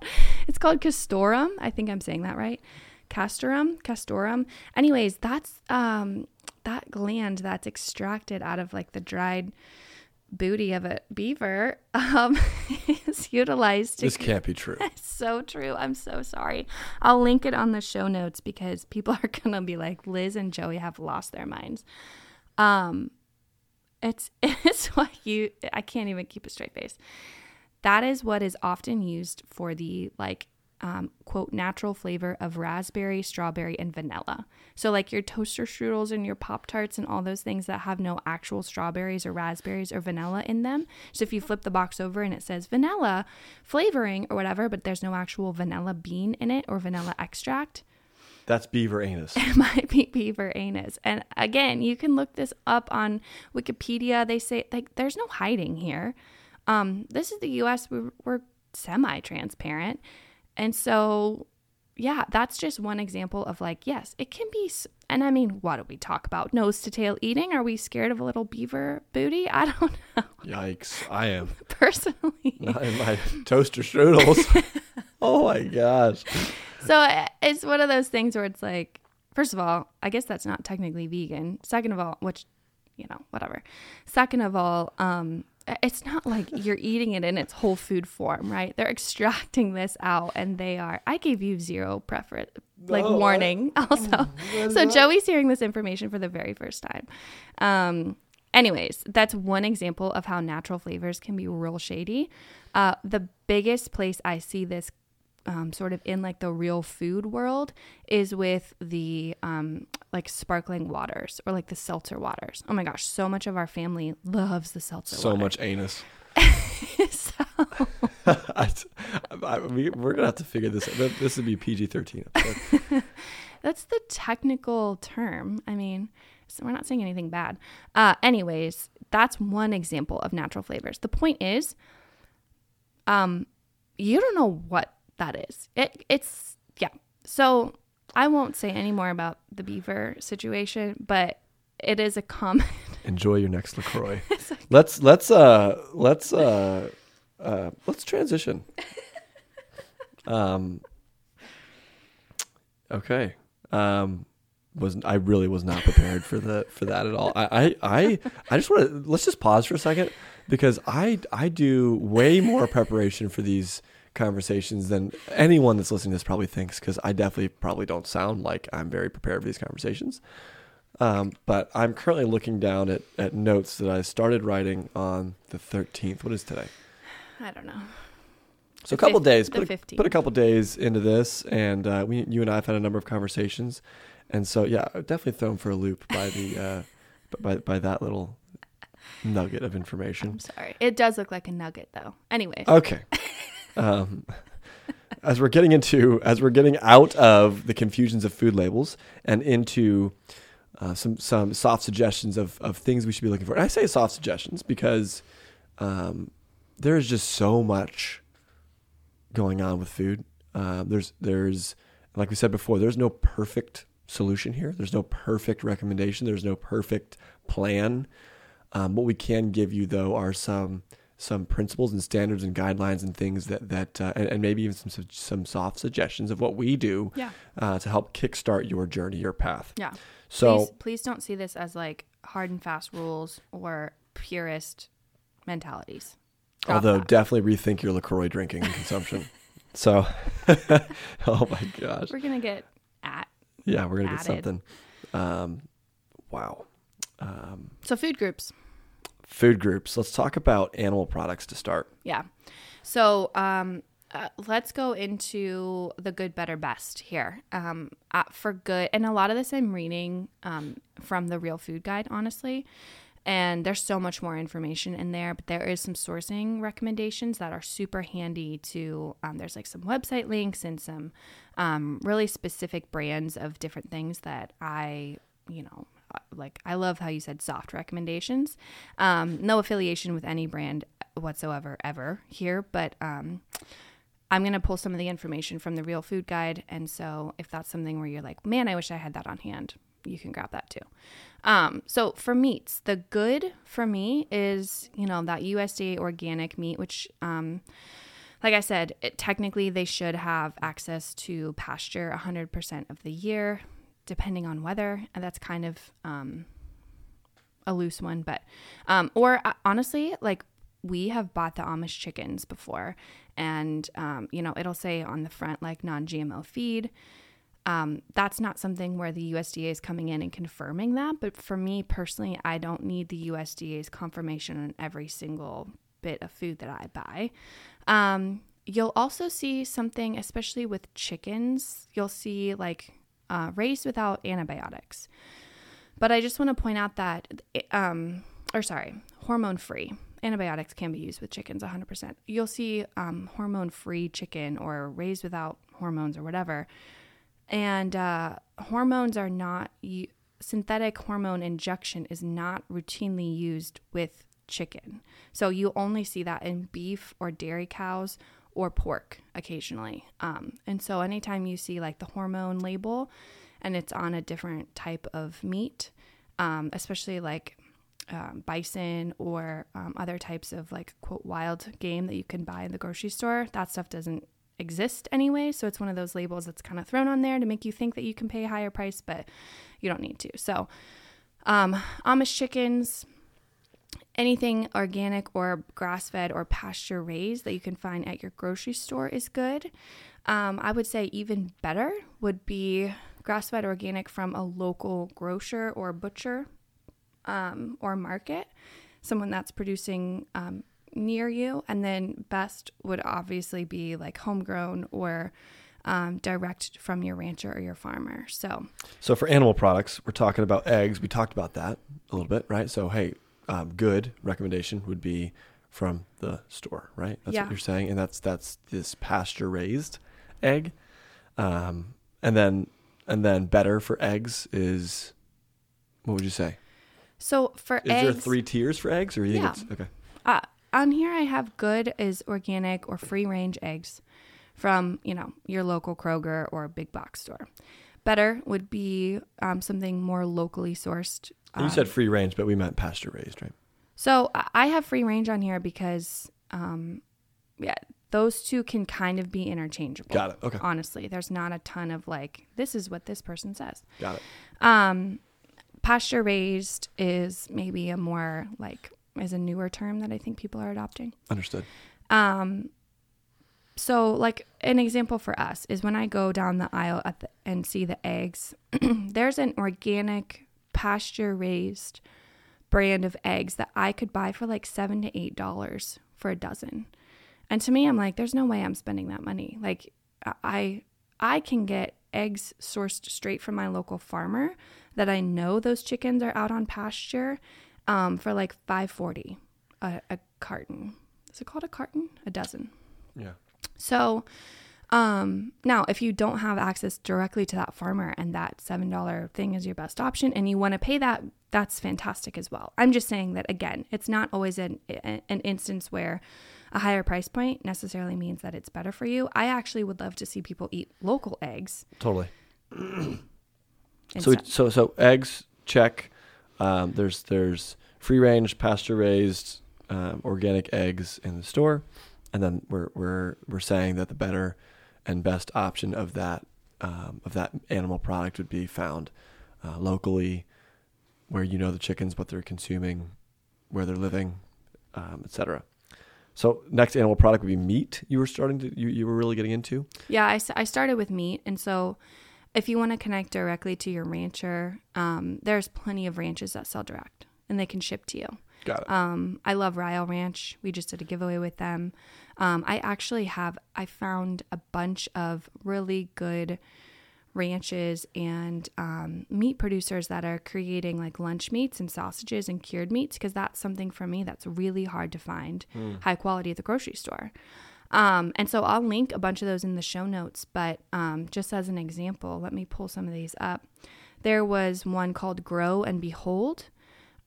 it's called castorum. I think I'm saying that right castoreum, castorum. Anyways, that's um that gland that's extracted out of like the dried booty of a beaver um, is utilized to. This can't be true. It's so true. I'm so sorry. I'll link it on the show notes because people are gonna be like, Liz and Joey have lost their minds. Um, it's it's what you. I can't even keep a straight face. That is what is often used for the like um, quote, natural flavor of raspberry, strawberry, and vanilla. So, like your toaster strudels and your Pop Tarts and all those things that have no actual strawberries or raspberries or vanilla in them. So, if you flip the box over and it says vanilla flavoring or whatever, but there's no actual vanilla bean in it or vanilla extract, that's beaver anus. It might be beaver anus. And again, you can look this up on Wikipedia. They say like there's no hiding here. Um, this is the U.S. We're, we're semi-transparent, and so, yeah, that's just one example of like, yes, it can be. And I mean, what do we talk about? Nose to tail eating? Are we scared of a little beaver booty? I don't know. Yikes. I am. Personally. Not in my toaster strudels. oh my gosh. So it's one of those things where it's like, first of all, I guess that's not technically vegan. Second of all, which, you know, whatever. Second of all, um, it's not like you're eating it in its whole food form, right? They're extracting this out and they are I gave you zero preference like oh, warning also. So Joey's hearing this information for the very first time. Um anyways, that's one example of how natural flavors can be real shady. Uh the biggest place I see this um, sort of in like the real food world is with the um, like sparkling waters or like the seltzer waters. Oh my gosh, so much of our family loves the seltzer. So water. much anus. so. I, I, we, are gonna have to figure this out. This would be PG thirteen. That's the technical term. I mean, so we're not saying anything bad. Uh, anyways, that's one example of natural flavors. The point is, um, you don't know what that is. It it's yeah. So I won't say any more about the beaver situation, but it is a common. Enjoy your next LaCroix. let's let's uh let's uh uh let's transition. Um, Okay. Um, was I really was not prepared for the for that at all. I I I, I just want to let's just pause for a second because I I do way more preparation for these conversations than anyone that's listening to this probably thinks because I definitely probably don't sound like I'm very prepared for these conversations. Um, but I'm currently looking down at, at notes that I started writing on the 13th. What is today? I don't know. So a couple fif- days, put a, put a couple days into this, and uh, we, you and I have had a number of conversations, and so yeah, definitely thrown for a loop by the uh, by by that little nugget of information. I'm sorry. It does look like a nugget, though. Anyway, Okay. Um, as we're getting into, as we're getting out of the confusions of food labels and into uh, some some soft suggestions of of things we should be looking for. And I say soft suggestions because um, there's just so much going on with food. Uh, there's there's like we said before, there's no perfect solution here. There's no perfect recommendation. There's no perfect plan. Um, what we can give you though are some some principles and standards and guidelines and things that that uh, and, and maybe even some some soft suggestions of what we do yeah, uh, to help kickstart your journey, your path. yeah. So please, please don't see this as like hard and fast rules or purist mentalities. Drop although that. definitely rethink your LaCroix drinking and consumption. so, oh my gosh, we're gonna get at yeah, we're gonna get something. Um, wow. Um, so food groups. Food groups. Let's talk about animal products to start. Yeah. So um, uh, let's go into the good, better, best here. Um, uh, for good, and a lot of this I'm reading um, from the Real Food Guide, honestly. And there's so much more information in there, but there is some sourcing recommendations that are super handy to. Um, there's like some website links and some um, really specific brands of different things that I, you know, like I love how you said soft recommendations. Um, no affiliation with any brand whatsoever ever here, but um, I'm gonna pull some of the information from the Real Food Guide, and so if that's something where you're like, man, I wish I had that on hand, you can grab that too. Um, so for meats, the good for me is you know that USDA organic meat, which um, like I said, it, technically they should have access to pasture 100% of the year, depending on weather, and that's kind of um, a loose one, but um, or uh, honestly, like we have bought the Amish chickens before, and um, you know it'll say on the front like non-GMO feed. Um, that's not something where the USDA is coming in and confirming that, but for me personally, I don't need the USDA's confirmation on every single bit of food that I buy. Um, you'll also see something, especially with chickens, you'll see like uh, raised without antibiotics. But I just want to point out that, um, or sorry, hormone free. Antibiotics can be used with chickens 100%. You'll see um, hormone free chicken or raised without hormones or whatever. And uh, hormones are not, synthetic hormone injection is not routinely used with chicken. So you only see that in beef or dairy cows or pork occasionally. Um, and so anytime you see like the hormone label and it's on a different type of meat, um, especially like um, bison or um, other types of like quote wild game that you can buy in the grocery store, that stuff doesn't exist anyway. So it's one of those labels that's kind of thrown on there to make you think that you can pay a higher price, but you don't need to. So um, Amish chickens, anything organic or grass fed or pasture raised that you can find at your grocery store is good. Um, I would say even better would be grass fed organic from a local grocer or butcher um, or market, someone that's producing um, near you. And then best would obviously be like homegrown or um, direct from your rancher or your farmer. So, So for animal products, we're talking about eggs. We talked about that a little bit, right? So hey, um, good recommendation would be from the store, right? That's Yeah. what you're saying, and that's that's this pasture raised egg, um, and then and then better for eggs is what would you say? so for Is eggs, there three tiers for eggs, or you think Yeah. it's okay? Uh, on here, I have good is organic or free range eggs from you know your local Kroger or big box store. Better would be um, something more locally sourced. And you um, said free range, but we meant pasture raised, right? so I- I have free range on here because, um, yeah, those two can kind of be interchangeable. Got it. Okay. Honestly, there's not a ton of like, this is what this person says. Got it. Um, pasture raised is maybe a more like is a newer term that I think people are adopting. Understood. Um, so like an example for us is when I go down the aisle at the, and see the eggs, there's an organic pasture raised brand of eggs that I could buy for like seven to eight dollars for a dozen. And to me, I'm like, there's no way I'm spending that money. Like I I can get eggs sourced straight from my local farmer that I know those chickens are out on pasture um, for like five forty a, a carton. Is it called a carton? A dozen. Yeah. So um, now, if you don't have access directly to that farmer and that $7 thing is your best option and you want to pay that, that's fantastic as well. I'm just saying that, again, it's not always an, an instance where a higher price point necessarily means that it's better for you. I actually would love to see people eat local eggs. Totally. so, so, so eggs check. Um, there's there's free range, pasture raised, um, organic eggs in the store, and then we're we're we're saying that the better and best option of that um, of that animal product would be found uh, locally, where you know the chickens, what they're consuming, where they're living, um, etc. So next animal product would be meat. You were starting to you, you were really getting into. Yeah, I started with meat. And so if you want to connect directly to your rancher, um, there's plenty of ranches that sell direct and they can ship to you. Got it. Um, I love Ryle Ranch. We just did a giveaway with them. Um, I actually have, I found a bunch of really good ranches and um, meat producers that are creating like lunch meats and sausages and cured meats because that's something for me that's really hard to find high quality at the grocery store. Um, and so I'll link a bunch of those in the show notes, but um, just as an example, let me pull some of these up. There was one called Grow and Behold,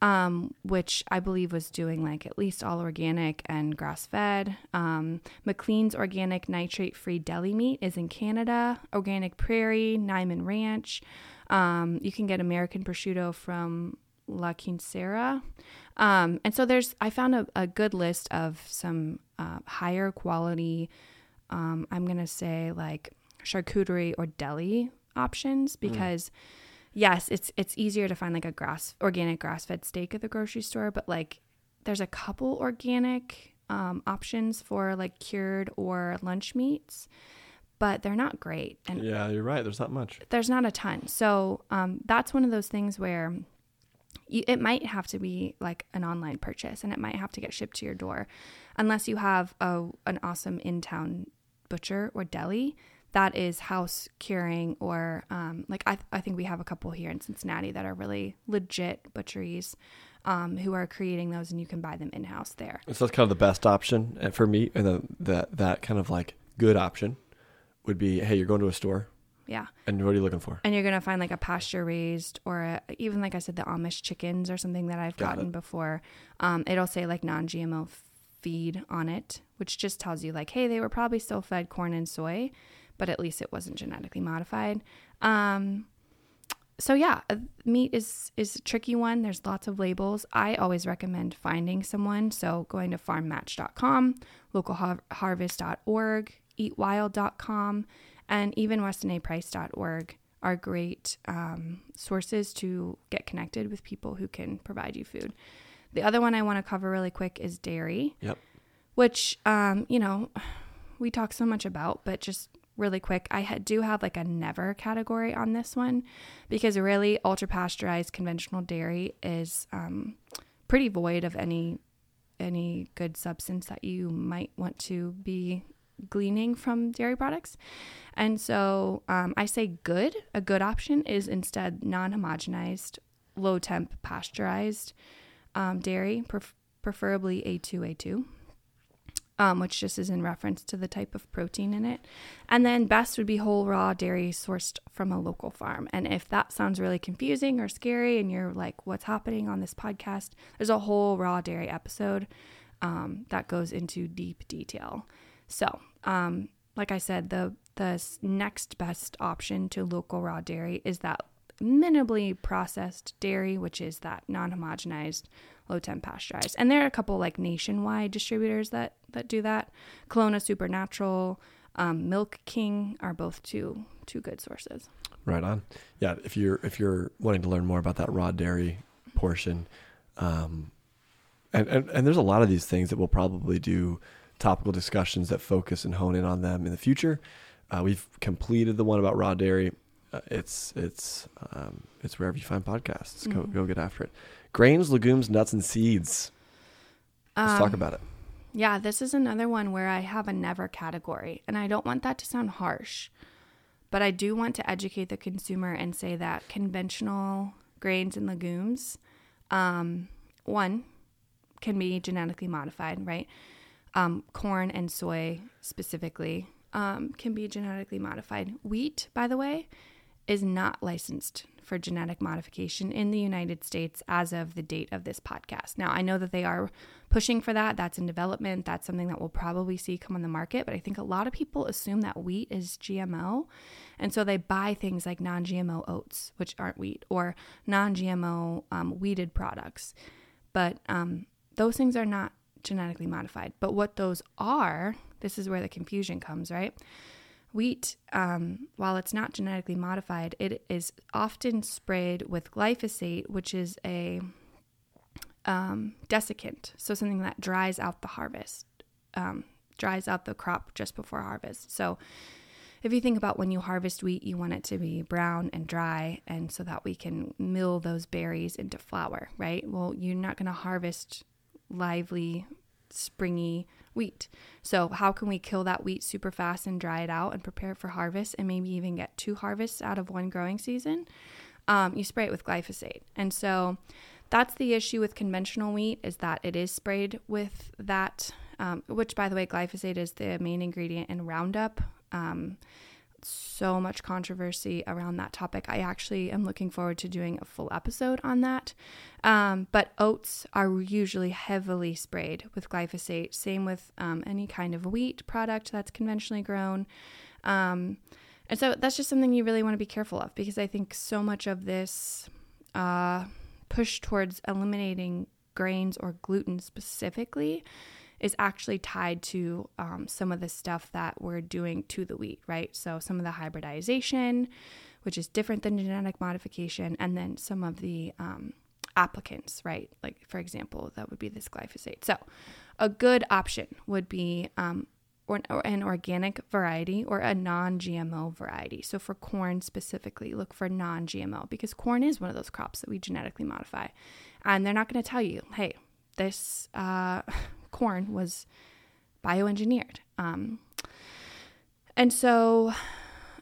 um, which I believe was doing like at least all organic and grass fed. Um, McLean's organic nitrate free deli meat is in Canada. Organic Prairie, Niman Ranch. Um, you can get American prosciutto from La Quincera. Um, and so there's, I found a, a good list of some uh, higher quality, um, I'm going to say like charcuterie or deli options because yes, it's it's easier to find like a grass organic grass fed steak at the grocery store, but like there's a couple organic um, options for like cured or lunch meats, but they're not great and Yeah, you're right. There's not much. there's not a ton. So um, that's one of those things where you, it might have to be like an online purchase and it might have to get shipped to your door unless you have a, an awesome in town butcher or deli that is house curing or um, like I, I think we have a couple here in cincinnati that are really legit butcheries um, who are creating those and you can buy them in house there So that's kind of the best option uh, for me, and then that that kind of like good option would be, hey, you're going to a store, yeah and what are you looking for? and you're gonna find like a pasture raised or a, even like I said the Amish chickens or something that I've Got gotten it. before. Um, it'll say like non-GMO feed on it, which just tells you like, hey, they were probably still fed corn and soy, but at least it wasn't genetically modified. Um, so yeah, uh, meat is is a tricky one. There's lots of labels. I always recommend finding someone. So going to farmmatch.com, localharvest.org, eatwild.com, and even westonaprice.org are great um, sources to get connected with people who can provide you food. The other one I want to cover really quick is dairy Yep. which um, you know we talk so much about but just really quick i ha- do have like a never category on this one because really ultra pasteurized conventional dairy is um, pretty void of any any good substance that you might want to be gleaning from dairy products. And so um, i say good. A good option is instead non-homogenized low temp pasteurized um, dairy pref- preferably a2a2 um, which just is in reference to the type of protein in it. And then best would be whole raw dairy sourced from a local farm. And if that sounds really confusing or scary and you're like, what's happening on this podcast, there's a whole raw dairy episode um, that goes into deep detail. So, um, like I said, the the next best option to local raw dairy is that minimally processed dairy, which is that non-homogenized, low temp pasteurized. And there are a couple like nationwide distributors that that do that. Kalona SuperNatural, um, Milk King are both two two good sources. Right on. Yeah, if you're if you're wanting to learn more about that raw dairy portion, um, and, and and there's a lot of these things that we'll probably do topical discussions that focus and hone in on them in the future. Uh, we've completed the one about raw dairy. Uh, it's it's um, it's wherever you find podcasts. Go Mhm. go get after it. Grains, legumes, nuts, and seeds. Let's talk Um, about it. Yeah, this is another one where I have a never category, and I don't want that to sound harsh, but I do want to educate the consumer and say that conventional grains and legumes, um, one, can be genetically modified, right? Um, corn and soy specifically um, can be genetically modified. Wheat, by the way, is not licensed for genetic modification in the United States as of the date of this podcast. Now, I know that they are pushing for that. That's in development. That's something that we'll probably see come on the market. But I think a lot of people assume that wheat is GMO. And so they buy things like non GMO oats, which aren't wheat, or non GMO um, weeded products. But um, those things are not genetically modified. But what those are, this is where the confusion comes, right? Wheat, um, while it's not genetically modified, it is often sprayed with glyphosate, which is a um, desiccant, so something that dries out the harvest, um, dries out the crop just before harvest. So, if you think about when you harvest wheat, you want it to be brown and dry, and so that we can mill those berries into flour, right? Well, you're not going to harvest lively, springy wheat. So, how can we kill that wheat super fast and dry it out and prepare it for harvest and maybe even get two harvests out of one growing season? Um, you spray it with glyphosate. And so, that's the issue with conventional wheat is that it is sprayed with that, um, which, by the way, glyphosate is the main ingredient in Roundup. Um, so much controversy around that topic. I actually am looking forward to doing a full episode on that. Um, but oats are usually heavily sprayed with glyphosate. Same with um, any kind of wheat product that's conventionally grown. Um, and so that's just something you really want to be careful of because I think so much of this uh, push towards eliminating grains or gluten specifically is actually tied to um, some of the stuff that we're doing to the wheat, right? So some of the hybridization, which is different than genetic modification, and then some of the um, applicants, right? Like for example, that would be this glyphosate. So a good option would be um, or, or an organic variety or a non-GMO variety. So for corn specifically, look for non-GMO because corn is one of those crops that we genetically modify, and they're not going to tell you, hey, this uh, corn was bioengineered. Um, and so,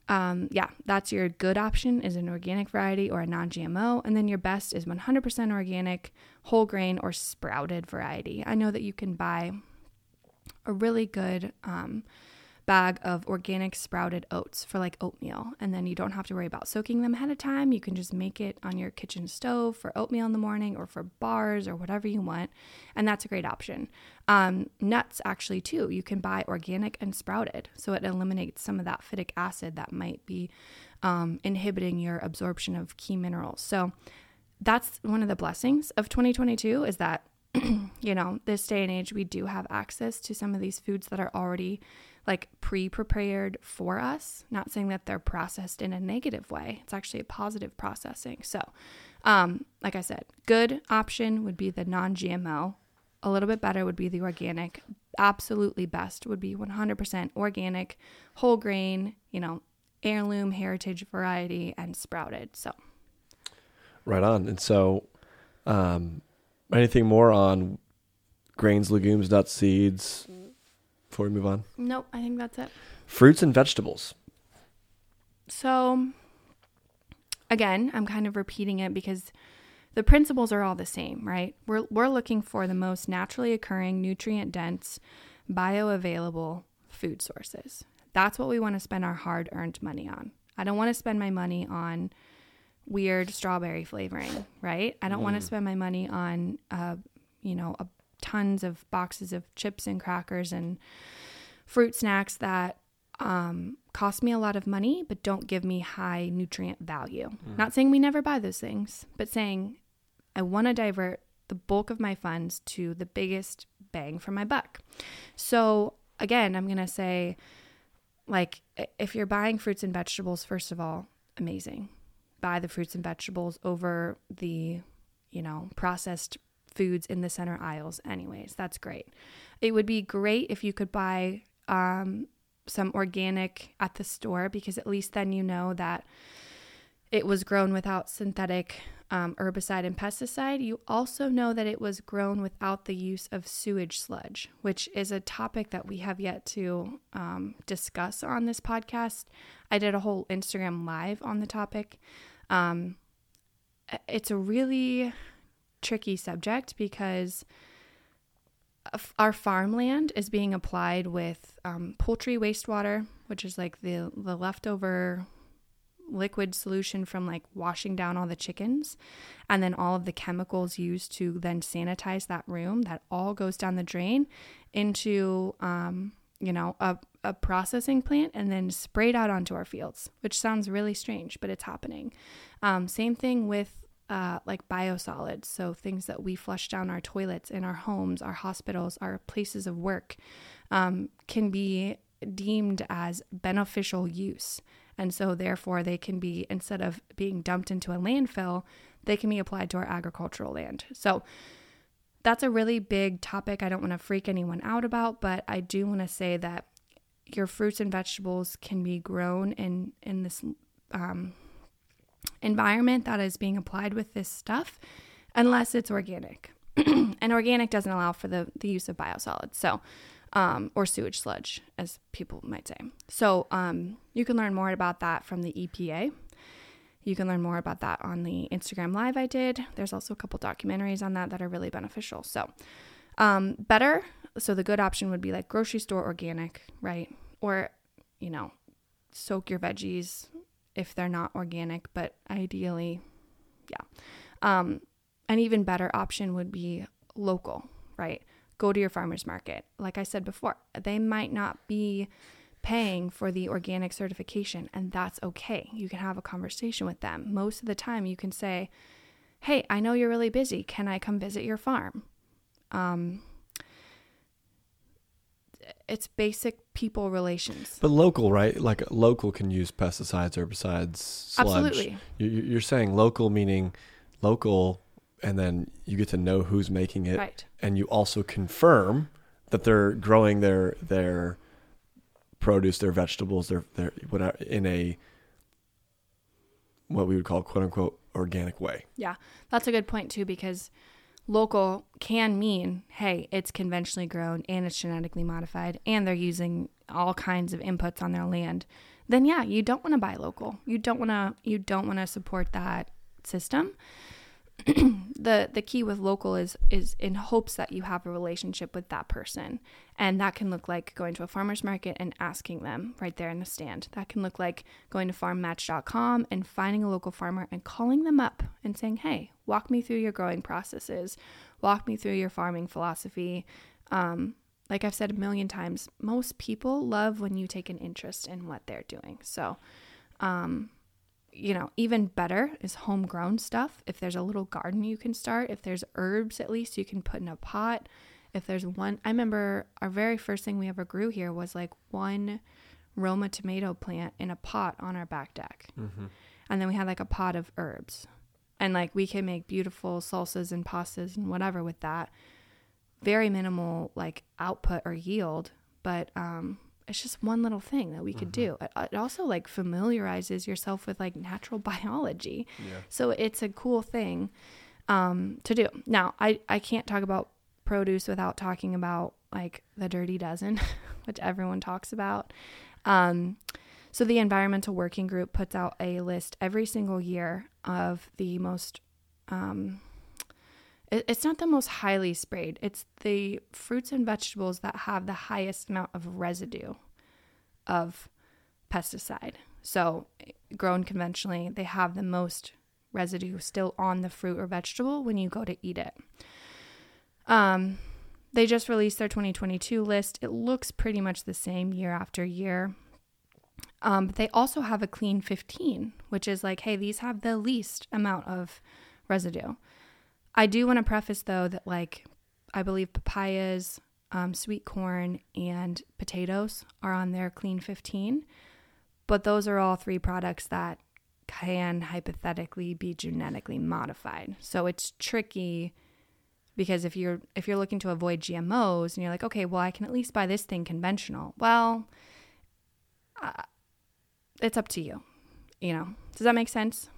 um, yeah, that's your good option is an organic variety or a non-GMO, and then your best is 100% organic, whole grain or sprouted variety. I know that you can buy a really good um, bag of organic sprouted oats for like oatmeal, and then you don't have to worry about soaking them ahead of time. You can just make it on your kitchen stove for oatmeal in the morning or for bars or whatever you want, and that's a great option. Um, nuts, actually, too, you can buy organic and sprouted, so it eliminates some of that phytic acid that might be um, inhibiting your absorption of key minerals. So that's one of the blessings of 2022 is that you know, this day and age, we do have access to some of these foods that are already like pre prepared for us. Not saying that they're processed in a negative way, it's actually a positive processing. So, um, like I said, good option would be the non GMO. A little bit better would be the organic. Absolutely best would be 100% organic, whole grain, you know, heirloom, heritage variety, and sprouted. So, Right on. And so, um, anything more on grains, legumes, nuts, seeds before we move on? nope, I think that's it. Fruits and vegetables. So, again, I'm kind of repeating it because the principles are all the same, right? We're, we're looking for the most naturally occurring, nutrient dense, bioavailable food sources. That's what we want to spend our hard earned money on. I don't want to spend my money on weird strawberry flavoring, right? I don't want to spend my money on, uh, you know, a, tons of boxes of chips and crackers and fruit snacks that um, cost me a lot of money but don't give me high nutrient value. Not saying we never buy those things, but saying I want to divert the bulk of my funds to the biggest bang for my buck. So, again, I'm going to say, like, if you're buying fruits and vegetables, first of all, amazing. Buy the fruits and vegetables over the, you know, processed foods in the center aisles, anyways. That's great. It would be great if you could buy um, some organic at the store because at least then you know that it was grown without synthetic um, herbicide and pesticide. You also know that it was grown without the use of sewage sludge, which is a topic that we have yet to um, discuss on this podcast. I did a whole Instagram live on the topic. Um, it's a really tricky subject because our farmland is being applied with um, poultry wastewater, which is like the the leftover liquid solution from like washing down all the chickens, and then all of the chemicals used to then sanitize that room. That all goes down the drain into um, you know a a processing plant and then sprayed out onto our fields, which sounds really strange, but it's happening. Um, same thing with uh, like biosolids, so things that we flush down our toilets in our homes, our hospitals, our places of work, um, can be deemed as beneficial use. And so, therefore, they can be, instead of being dumped into a landfill, they can be applied to our agricultural land. So, that's a really big topic I don't want to freak anyone out about, but I do want to say that your fruits and vegetables can be grown in, in this um, environment that is being applied with this stuff unless it's organic. and organic doesn't allow for the, the use of biosolids. So, um, or sewage sludge, as people might say. So, um, you can learn more about that from the EPA. You can learn more about that on the Instagram Live I did. There's also a couple documentaries on that that are really beneficial. So, um, better. So, the good option would be like grocery store organic, right? Or, you know, soak your veggies if they're not organic, but ideally, yeah. Um, an even better option would be local, right? Go to your farmer's market. Like I said before, they might not be paying for the organic certification, and that's okay. You can have a conversation with them. Most of the time, you can say, Hey, I know you're really busy. Can I come visit your farm? Um, it's basic people relations. But local, right? Like local can use pesticides, herbicides, sludge. Absolutely. You're saying local meaning local, and then you get to know who's making it, right? And you also confirm that they're growing their their produce, their vegetables, their their whatever in a what we would call quote unquote organic way. Yeah, that's a good point too because local can mean, hey, it's conventionally grown and it's genetically modified and they're using all kinds of inputs on their land, then yeah, you don't want to buy local. You don't want to you don't want to support that system. the the key with local is is in hopes that you have a relationship with that person. And that can look like going to a farmers market and asking them right there in the stand. That can look like going to farmmatch.com and finding a local farmer and calling them up and saying hey walk me through your growing processes. Walk me through your farming philosophy. Um, like i've said a million times most people love when you take an interest in what they're doing. So um, you know, even better is homegrown stuff. If there's a little garden you can start, if there's herbs at least you can put in a pot. If there's one, I remember our very first thing we ever grew here was like one Roma tomato plant in a pot on our back deck. Mm-hmm. And then we had like a pot of herbs. And like we can make beautiful salsas and pastas and whatever with that. Very minimal like output or yield, but um, it's just one little thing that we could mm-hmm. do. It, it, also like familiarizes yourself with like natural biology. Yeah. So it's a cool thing um, to do. Now, I, I can't talk about produce without talking about like the dirty dozen, which everyone talks about. Um, so the Environmental Working Group puts out a list every single year of the most um, it's not the most highly sprayed. It's the fruits and vegetables that have the highest amount of residue of pesticide. So, grown conventionally, they have the most residue still on the fruit or vegetable when you go to eat it. Um, they just released their 2022 list. It looks pretty much the same year after year. Um, but they also have a clean 15, which is like, hey, these have the least amount of residue. I do want to preface though that like I believe papayas, um, sweet corn, and potatoes are on their Clean 15. But those are all three products that can hypothetically be genetically modified. So it's tricky because if you're if you're looking to avoid GMOs and you're like, okay, well, I can at least buy this thing conventional. Well, uh, it's up to you. You know, does that make sense?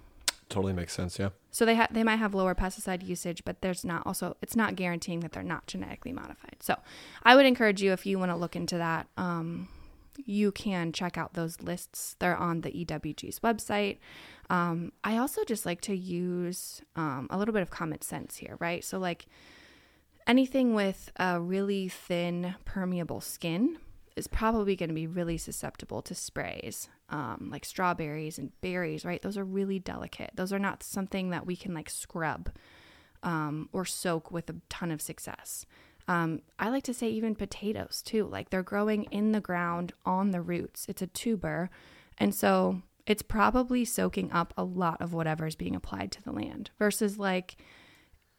Totally makes sense. Yeah. So they ha- they might have lower pesticide usage, but there's not also it's not guaranteeing that they're not genetically modified. So I would encourage you if you want to look into that. Um, you can check out those lists. They're on the EWG's website. Um, I also just like to use um, a little bit of common sense here, right? So, like anything with a really thin, permeable skin is probably going to be really susceptible to sprays, um, like strawberries and berries, right? Those are really delicate. Those are not something that we can like scrub um, or soak with a ton of success. Um, I like to say even potatoes too. Like they're growing in the ground on the roots. It's a tuber. And so it's probably soaking up a lot of whatever is being applied to the land versus like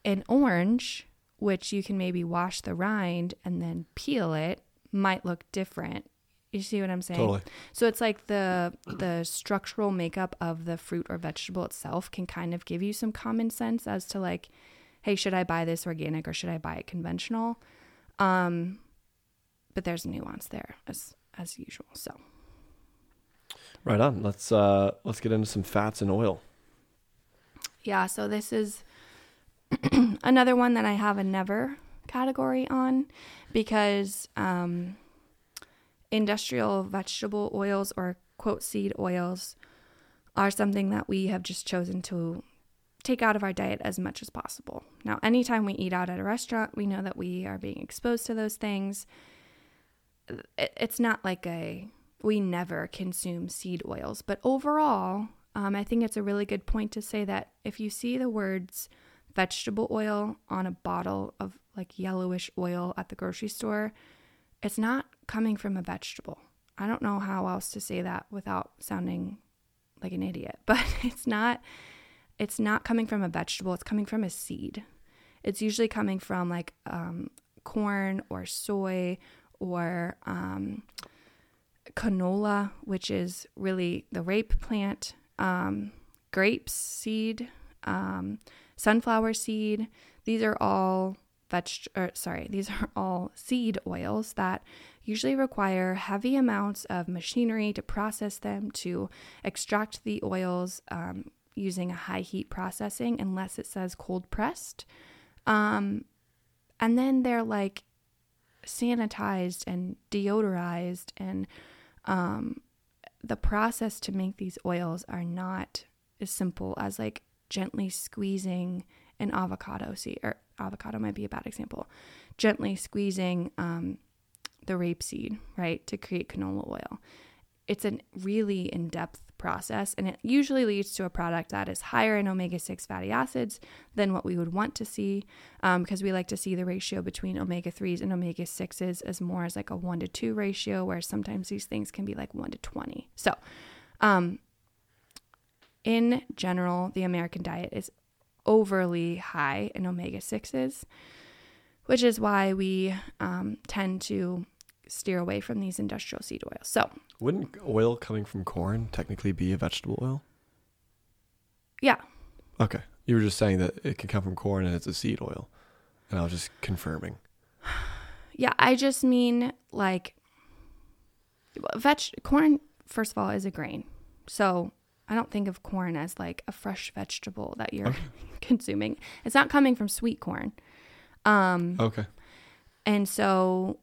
an orange, which you can maybe wash the rind and then peel it, might look different. You see what I'm saying? Totally. So it's like the the structural makeup of the fruit or vegetable itself can kind of give you some common sense as to like hey, should I buy this organic or should I buy it conventional? Um, but there's a nuance there as as usual. So Right on. Let's uh let's get into some fats and oil. yeah, so this is another one that I have a never category on because um, industrial vegetable oils or quote seed oils are something that we have just chosen to take out of our diet as much as possible. Now, anytime we eat out at a restaurant, we know that we are being exposed to those things. It's not like a we never consume seed oils, but overall, um, I think it's a really good point to say that if you see the words vegetable oil on a bottle of like yellowish oil at the grocery store, it's not coming from a vegetable. I don't know how else to say that without sounding like an idiot, but it's not it's not coming from a vegetable, it's coming from a seed. It's usually coming from like um, corn or soy or um, canola, which is really the rape plant, um, grapes seed, um, sunflower seed. These are all veg. Or, sorry, these are all seed oils that usually require heavy amounts of machinery to process them to extract the oils um, using a high heat processing, unless it says cold pressed. Um, and then they're like sanitized and deodorized and um, the process to make these oils are not as simple as like gently squeezing an avocado seed or avocado might be a bad example gently squeezing um, the rapeseed right to create canola oil. It's a really in-depth process and it usually leads to a product that is higher in omega-6 fatty acids than what we would want to see um, because we like to see the ratio between omega-3s and omega-6s as more as like a 1 to 2 ratio where sometimes these things can be like 1 to 20 so um, in general the american diet is overly high in omega-6s which is why we um, tend to steer away from these industrial seed oils so Wouldn't oil coming from corn technically be a vegetable oil? yeah Okay. You were just saying that it can come from corn and it's a seed oil. And I was just confirming. Yeah, I just mean like veg corn first of all is a grain. So I don't think of corn as like a fresh vegetable that you're Okay. consuming. It's not coming from sweet corn. Um Okay. and so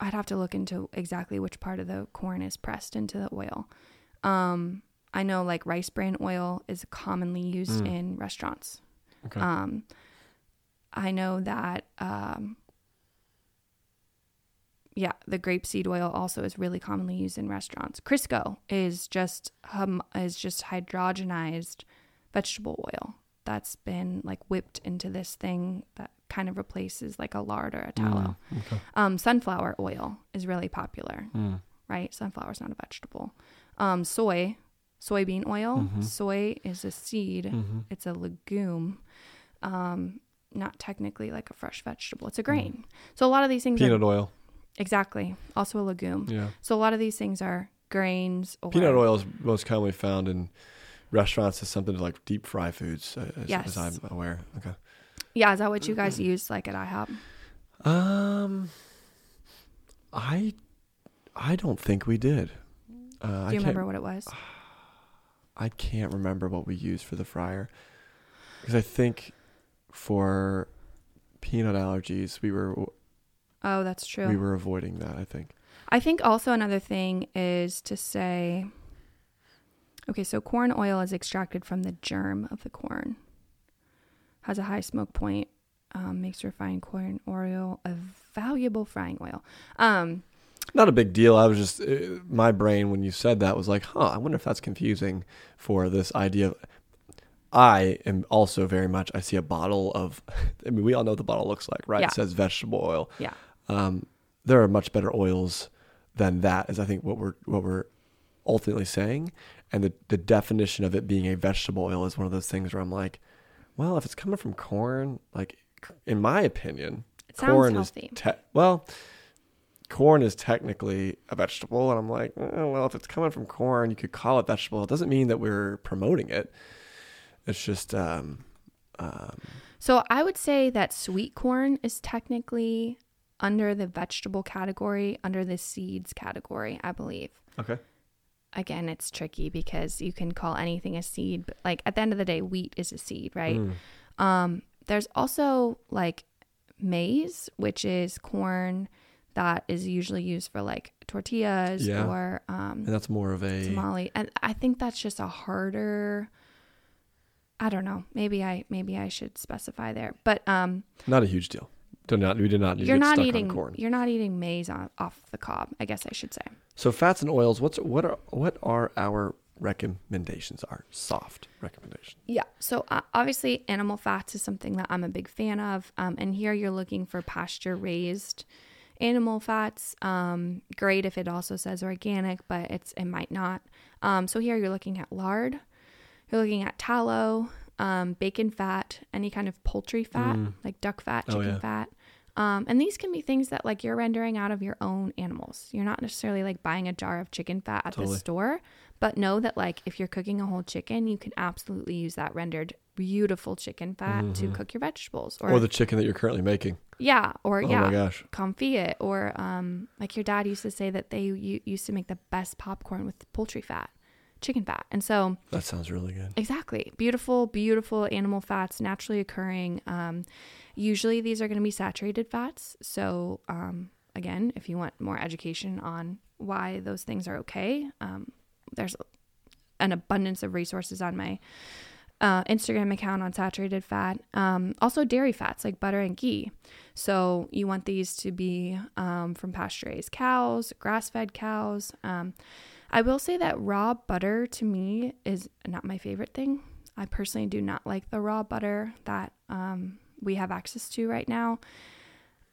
I'd have to look into exactly which part of the corn is pressed into the oil. Um I know like rice bran oil is commonly used Mm. in restaurants. Okay. Um, I know that, um, yeah, the grapeseed oil also is really commonly used in restaurants. Crisco is just um, is just hydrogenized vegetable oil that's been like whipped into this thing that kind of replaces like a lard or a tallow. Mm, okay. Um, sunflower oil is really popular Mm. right? Sunflower is not a vegetable. Um, soy, soybean oil. Mhm. Soy is a seed. Mhm. It's a legume. Um, not technically like a fresh vegetable. It's a grain. So a lot of these things Peanut are oil. exactly also a legume. Yeah. So a lot of these things are grains or Peanut oil is most commonly found in restaurants as something to like deep fry foods, uh, as, Yes. as I'm aware. Okay. Yeah, is that what you guys use like at IHOP? Um, I, I don't think we did. Uh, Do you can't. remember what it was? I can't remember what we used for the fryer, because I think for peanut allergies we were Oh, that's true. we were avoiding that. I think. I think also another thing is to say okay, so corn oil is extracted from the germ of the corn, has a high smoke point, um, makes refined corn oil a valuable frying oil. Um, Not a big deal. I was just uh, my brain when you said that was like, huh. I wonder if that's confusing for this idea. of I am also very much. I see a bottle of. I mean, we all know what the bottle looks like, right? Yeah. It says vegetable oil. yeah. Um, there are much better oils than that. Is I think what we're what we're ultimately saying, and the the definition of it being a vegetable oil is one of those things where I'm like, well, if it's coming from corn, like in my opinion, It corn healthy. is te- well corn is technically a vegetable and i'm like eh, well if it's coming from corn you could call it vegetable it doesn't mean that we're promoting it it's just um, um So I would say that sweet corn is technically under the vegetable category, under the seeds category, I believe. okay Again, it's tricky because you can call anything a seed, but like at the end of the day, wheat is a seed, right? Mm. Um, there's also like maize, which is corn that is usually used for like tortillas Yeah. or um, and that's more of a tamale. And I think that's just a harder. I don't know. Maybe I maybe I should specify there, but um, not a huge deal do not we did not need you're not stuck eating corn you're not eating maize on, off the cob. I guess I should say. so fats and oils what's what are what are our recommendations our soft recommendations Yeah. So uh, obviously, animal fats is something that I'm a big fan of. Um, and here you're looking for pasture raised animal fats. Um, great if it also says organic, but it's it might not. Um, so here you're looking at lard. You're looking at tallow, um, bacon fat, any kind of poultry fat Mm. like duck fat, Oh, chicken yeah. fat. Um, and these can be things that like you're rendering out of your own animals. You're not necessarily like buying a jar of chicken fat at Totally. the store, but know that like if you're cooking a whole chicken, you can absolutely use that rendered beautiful chicken fat to Mhm. cook your vegetables or, the chicken that you're currently making yeah, or oh yeah, my gosh confit or um like your dad used to say that they u- used to make the best popcorn with poultry fat, chicken fat. And so that sounds really good Exactly. Beautiful, beautiful animal fats naturally occurring. Um, usually these are going to be saturated fats. So, um, again, if you want more education on why those things are okay, um, there's an abundance of resources on my uh, Instagram account on saturated fat. Um, also, dairy fats like butter and ghee. So, you want these to be um, from pasture raised cows, grass fed cows. Um, I will say that raw butter to me is not my favorite thing. I personally do not like the raw butter that um, we have access to right now.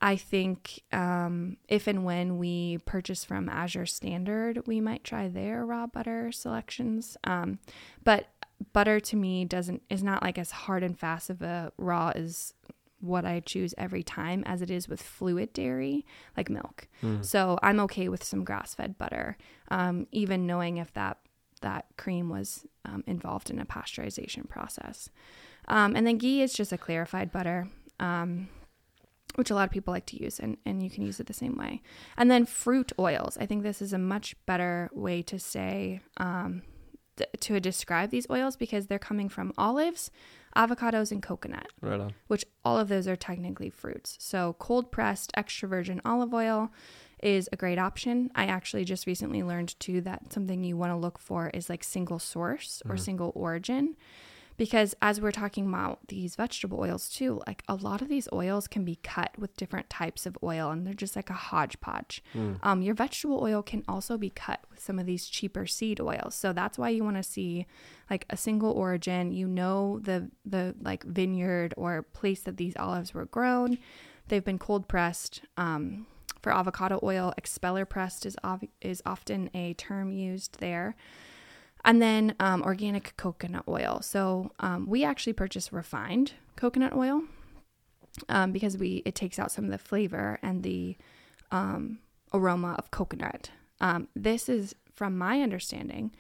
I think um, if and when we purchase from Azure Standard, we might try their raw butter selections. Um, but butter to me doesn't is not like as hard and fast of a raw as what I choose every time as it is with fluid dairy like milk. So I'm okay with some grass fed butter, um, even knowing if that that cream was um, involved in a pasteurization process. Um, and then ghee is just a clarified butter, um, which a lot of people like to use, and, and you can use it the same way. And then fruit oils. I think this is a much better way to say, um, th- to describe these oils because they're coming from olives, avocados, and coconut right on which all of those are technically fruits. So, cold pressed extra virgin olive oil is a great option. I actually just recently learned too that something you want to look for is like single source or single origin. Because as we're talking about these vegetable oils too, like a lot of these oils can be cut with different types of oil and they're just like a hodgepodge. Um, your vegetable oil can also be cut with some of these cheaper seed oils. So that's why you want to see like a single origin. You know the the like vineyard or place that these olives were grown. They've been cold pressed. Um, for avocado oil, expeller pressed is ov- is often a term used there. And then um, organic coconut oil. So um, we actually purchase refined coconut oil. um, because we it takes out some of the flavor and the um, aroma of coconut. Um, this is, from my understanding,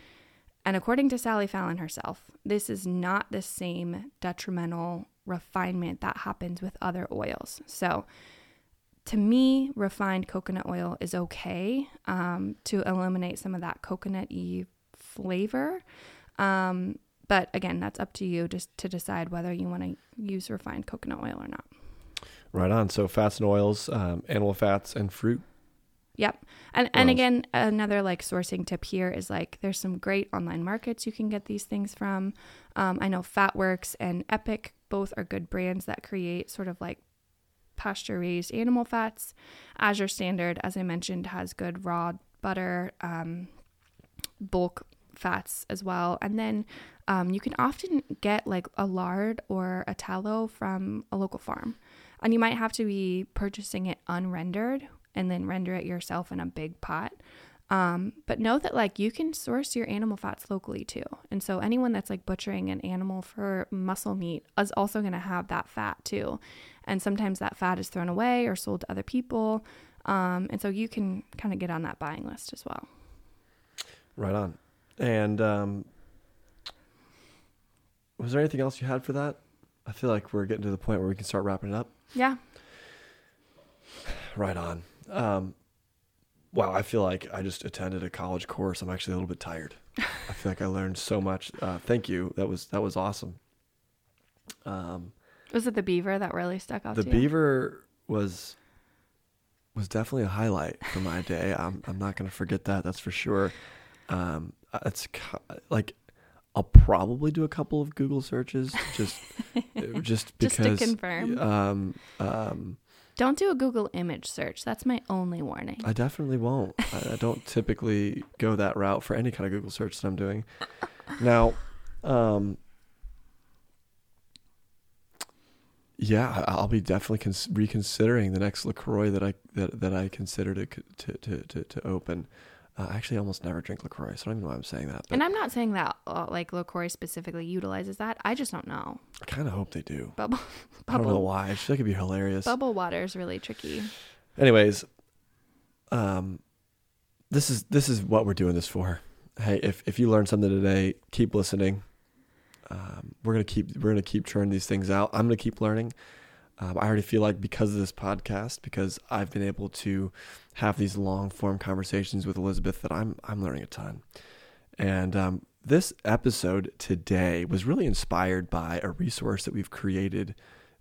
and according to Sally Fallon herself, this is not the same detrimental refinement that happens with other oils. So, to me, refined coconut oil is okay um, to eliminate some of that coconut y flavor. Um, but again, that's up to you just to decide whether you want to use refined coconut oil or not. Right on. So fats and oils, um, animal fats and fruit. Yep. And and again, another like sourcing tip here is like there's some great online markets you can get these things from. Um, I know Fatworks and Epic both are good brands that create sort of like pasture raised animal fats. Azure Standard, as I mentioned, has good raw butter, um, bulk fats as well. And then um, you can often get like a lard or a tallow from a local farm. And you might have to be purchasing it unrendered and then render it yourself in a big pot. Um, but know that like you can source your animal fats locally too. And so anyone that's like butchering an animal for muscle meat is also going to have that fat too. And sometimes that fat is thrown away or sold to other people. Um, and so you can kind of get on that buying list as well. Right on. And um, was there anything else you had for that? I feel like we're getting to the point where we can start wrapping it up. Yeah. Right on. Um, wow, I feel like I just attended a college course. I'm actually a little bit tired. I feel like I learned so much. Uh, thank you. That was that was awesome. Um, was it the beaver that really stuck out? The beaver was was definitely a highlight for my day. I'm I'm not going to forget that. That's for sure. Um, it's like I'll probably do a couple of Google searches just just because just to confirm. Um, um, don't do a Google image search. That's my only warning. I definitely won't. I, I, don't typically go that route for any kind of Google search that I'm doing. Now, um, yeah, I'll be definitely cons- reconsidering the next LaCroix that I that, that I consider to to to to, to open. Uh, I actually almost never drink LaCroix, so I don't even know why I'm saying that. But and I'm not saying that uh, like LaCroix specifically utilizes that. I just don't know. I kind of hope they do. Bubble, bubble. I don't know why. I like it'd be hilarious. Bubble water is really tricky. Anyways, um, this is this is what we're doing this for. Hey, if if you learned something today, keep listening. Um, we're gonna keep we're gonna keep churning these things out. I'm gonna keep learning. Um, I already feel like because of this podcast, because I've been able to have these long form conversations with Elizabeth, that I'm I'm learning a ton. And um, this episode today was really inspired by a resource that we've created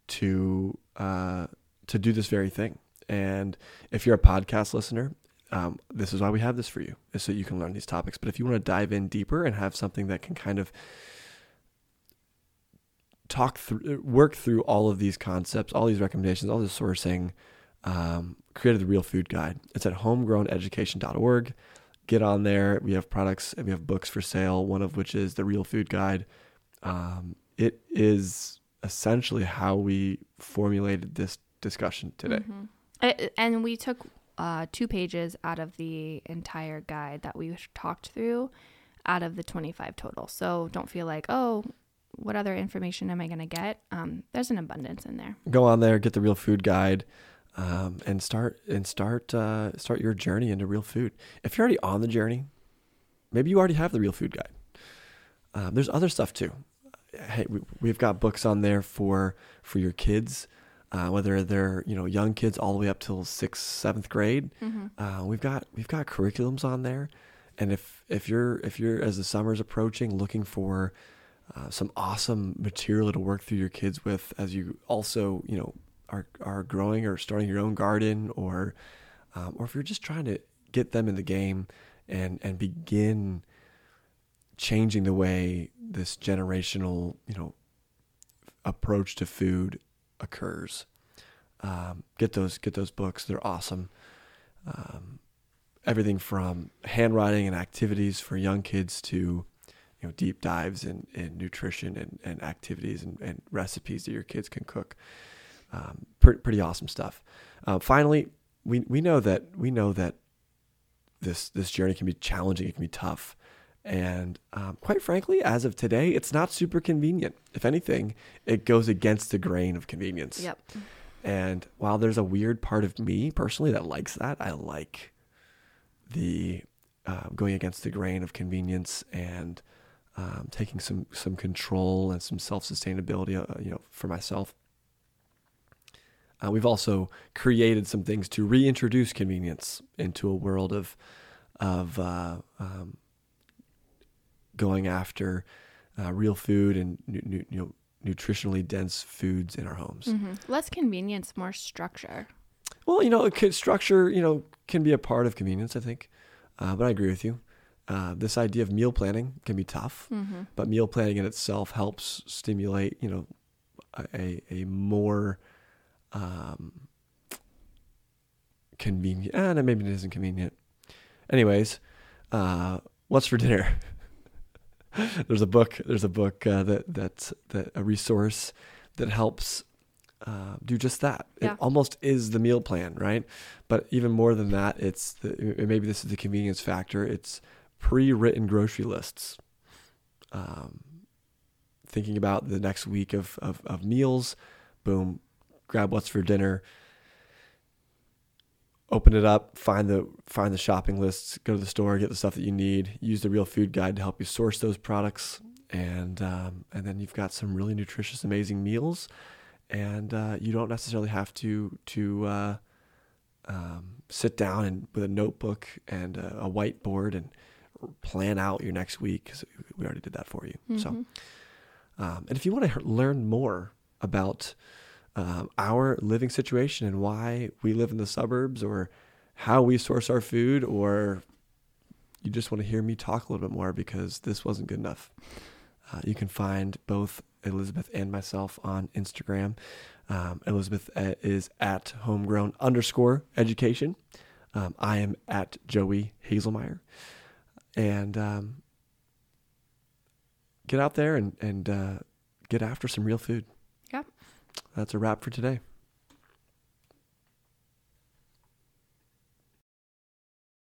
to uh, to do this very thing. And if you're a podcast listener, um, this is why we have this for you, is so you can learn these topics. But if you want to dive in deeper and have something that can kind of talk through, work through all of these concepts, all these recommendations, all this sourcing, um, created the Real Food Guide. It's at homegrowneducation.org. Get on there. We have products and we have books for sale, one of which is the Real Food Guide. Um, it is essentially how we formulated this discussion today. Mm-hmm. And we took uh, two pages out of the entire guide that we talked through out of the 25 total. So don't feel like, oh, what other information am I going to get? Um, there's an abundance in there. Go on there, get the real food guide, um, and start and start uh, start your journey into real food. If you're already on the journey, maybe you already have the real food guide. Um, there's other stuff too. Hey, we, we've got books on there for for your kids. Uh, whether they're you know young kids all the way up till sixth, seventh grade, mm-hmm. uh, we've got we've got curriculums on there, and if if you're if you're as the summer's approaching looking for uh, some awesome material to work through your kids with as you also, you know, are, are growing or starting your own garden or, um, or if you're just trying to get them in the game and, and begin changing the way this generational, you know, approach to food occurs. Um, get those, get those books. They're awesome. Um, everything from handwriting and activities for young kids to you know deep dives in, in nutrition and, and activities and, and recipes that your kids can cook. Um, pretty, pretty awesome stuff. Uh, finally, we we know that we know that this this journey can be challenging. It can be tough, and um, quite frankly, as of today, it's not super convenient. If anything, it goes against the grain of convenience. Yep. And while there's a weird part of me personally that likes that, I like the uh, going against the grain of convenience and um, taking some some control and some self sustainability, uh, you know, for myself. Uh, we've also created some things to reintroduce convenience into a world of of uh, um, going after uh, real food and nu- you know nutritionally dense foods in our homes. Mm-hmm. Less convenience, more structure. Well, you know, structure, you know, can be a part of convenience, I think. Uh, but I agree with you. Uh, this idea of meal planning can be tough, mm-hmm. but meal planning in itself helps stimulate, you know, a a more um, convenient. And eh, maybe it isn't convenient. Anyways, uh, what's for dinner? there's a book. There's a book uh, that that that a resource that helps uh, do just that. Yeah. It almost is the meal plan, right? But even more than that, it's the, maybe this is the convenience factor. It's pre-written grocery lists. Um, thinking about the next week of, of, of meals, boom, grab what's for dinner, open it up, find the find the shopping lists, go to the store, get the stuff that you need, use the real food guide to help you source those products, and um, and then you've got some really nutritious, amazing meals, and uh, you don't necessarily have to to uh, um, sit down and with a notebook and a, a whiteboard and plan out your next week because we already did that for you. Mm-hmm. So, um, and if you want to learn more about um, our living situation and why we live in the suburbs or how we source our food or you just want to hear me talk a little bit more because this wasn't good enough. Uh, you can find both Elizabeth and myself on Instagram. Um, Elizabeth uh, is at homegrown underscore education. Um, I am at Joey Haselmayer. And um, get out there and, and uh, get after some real food. Yep. That's a wrap for today.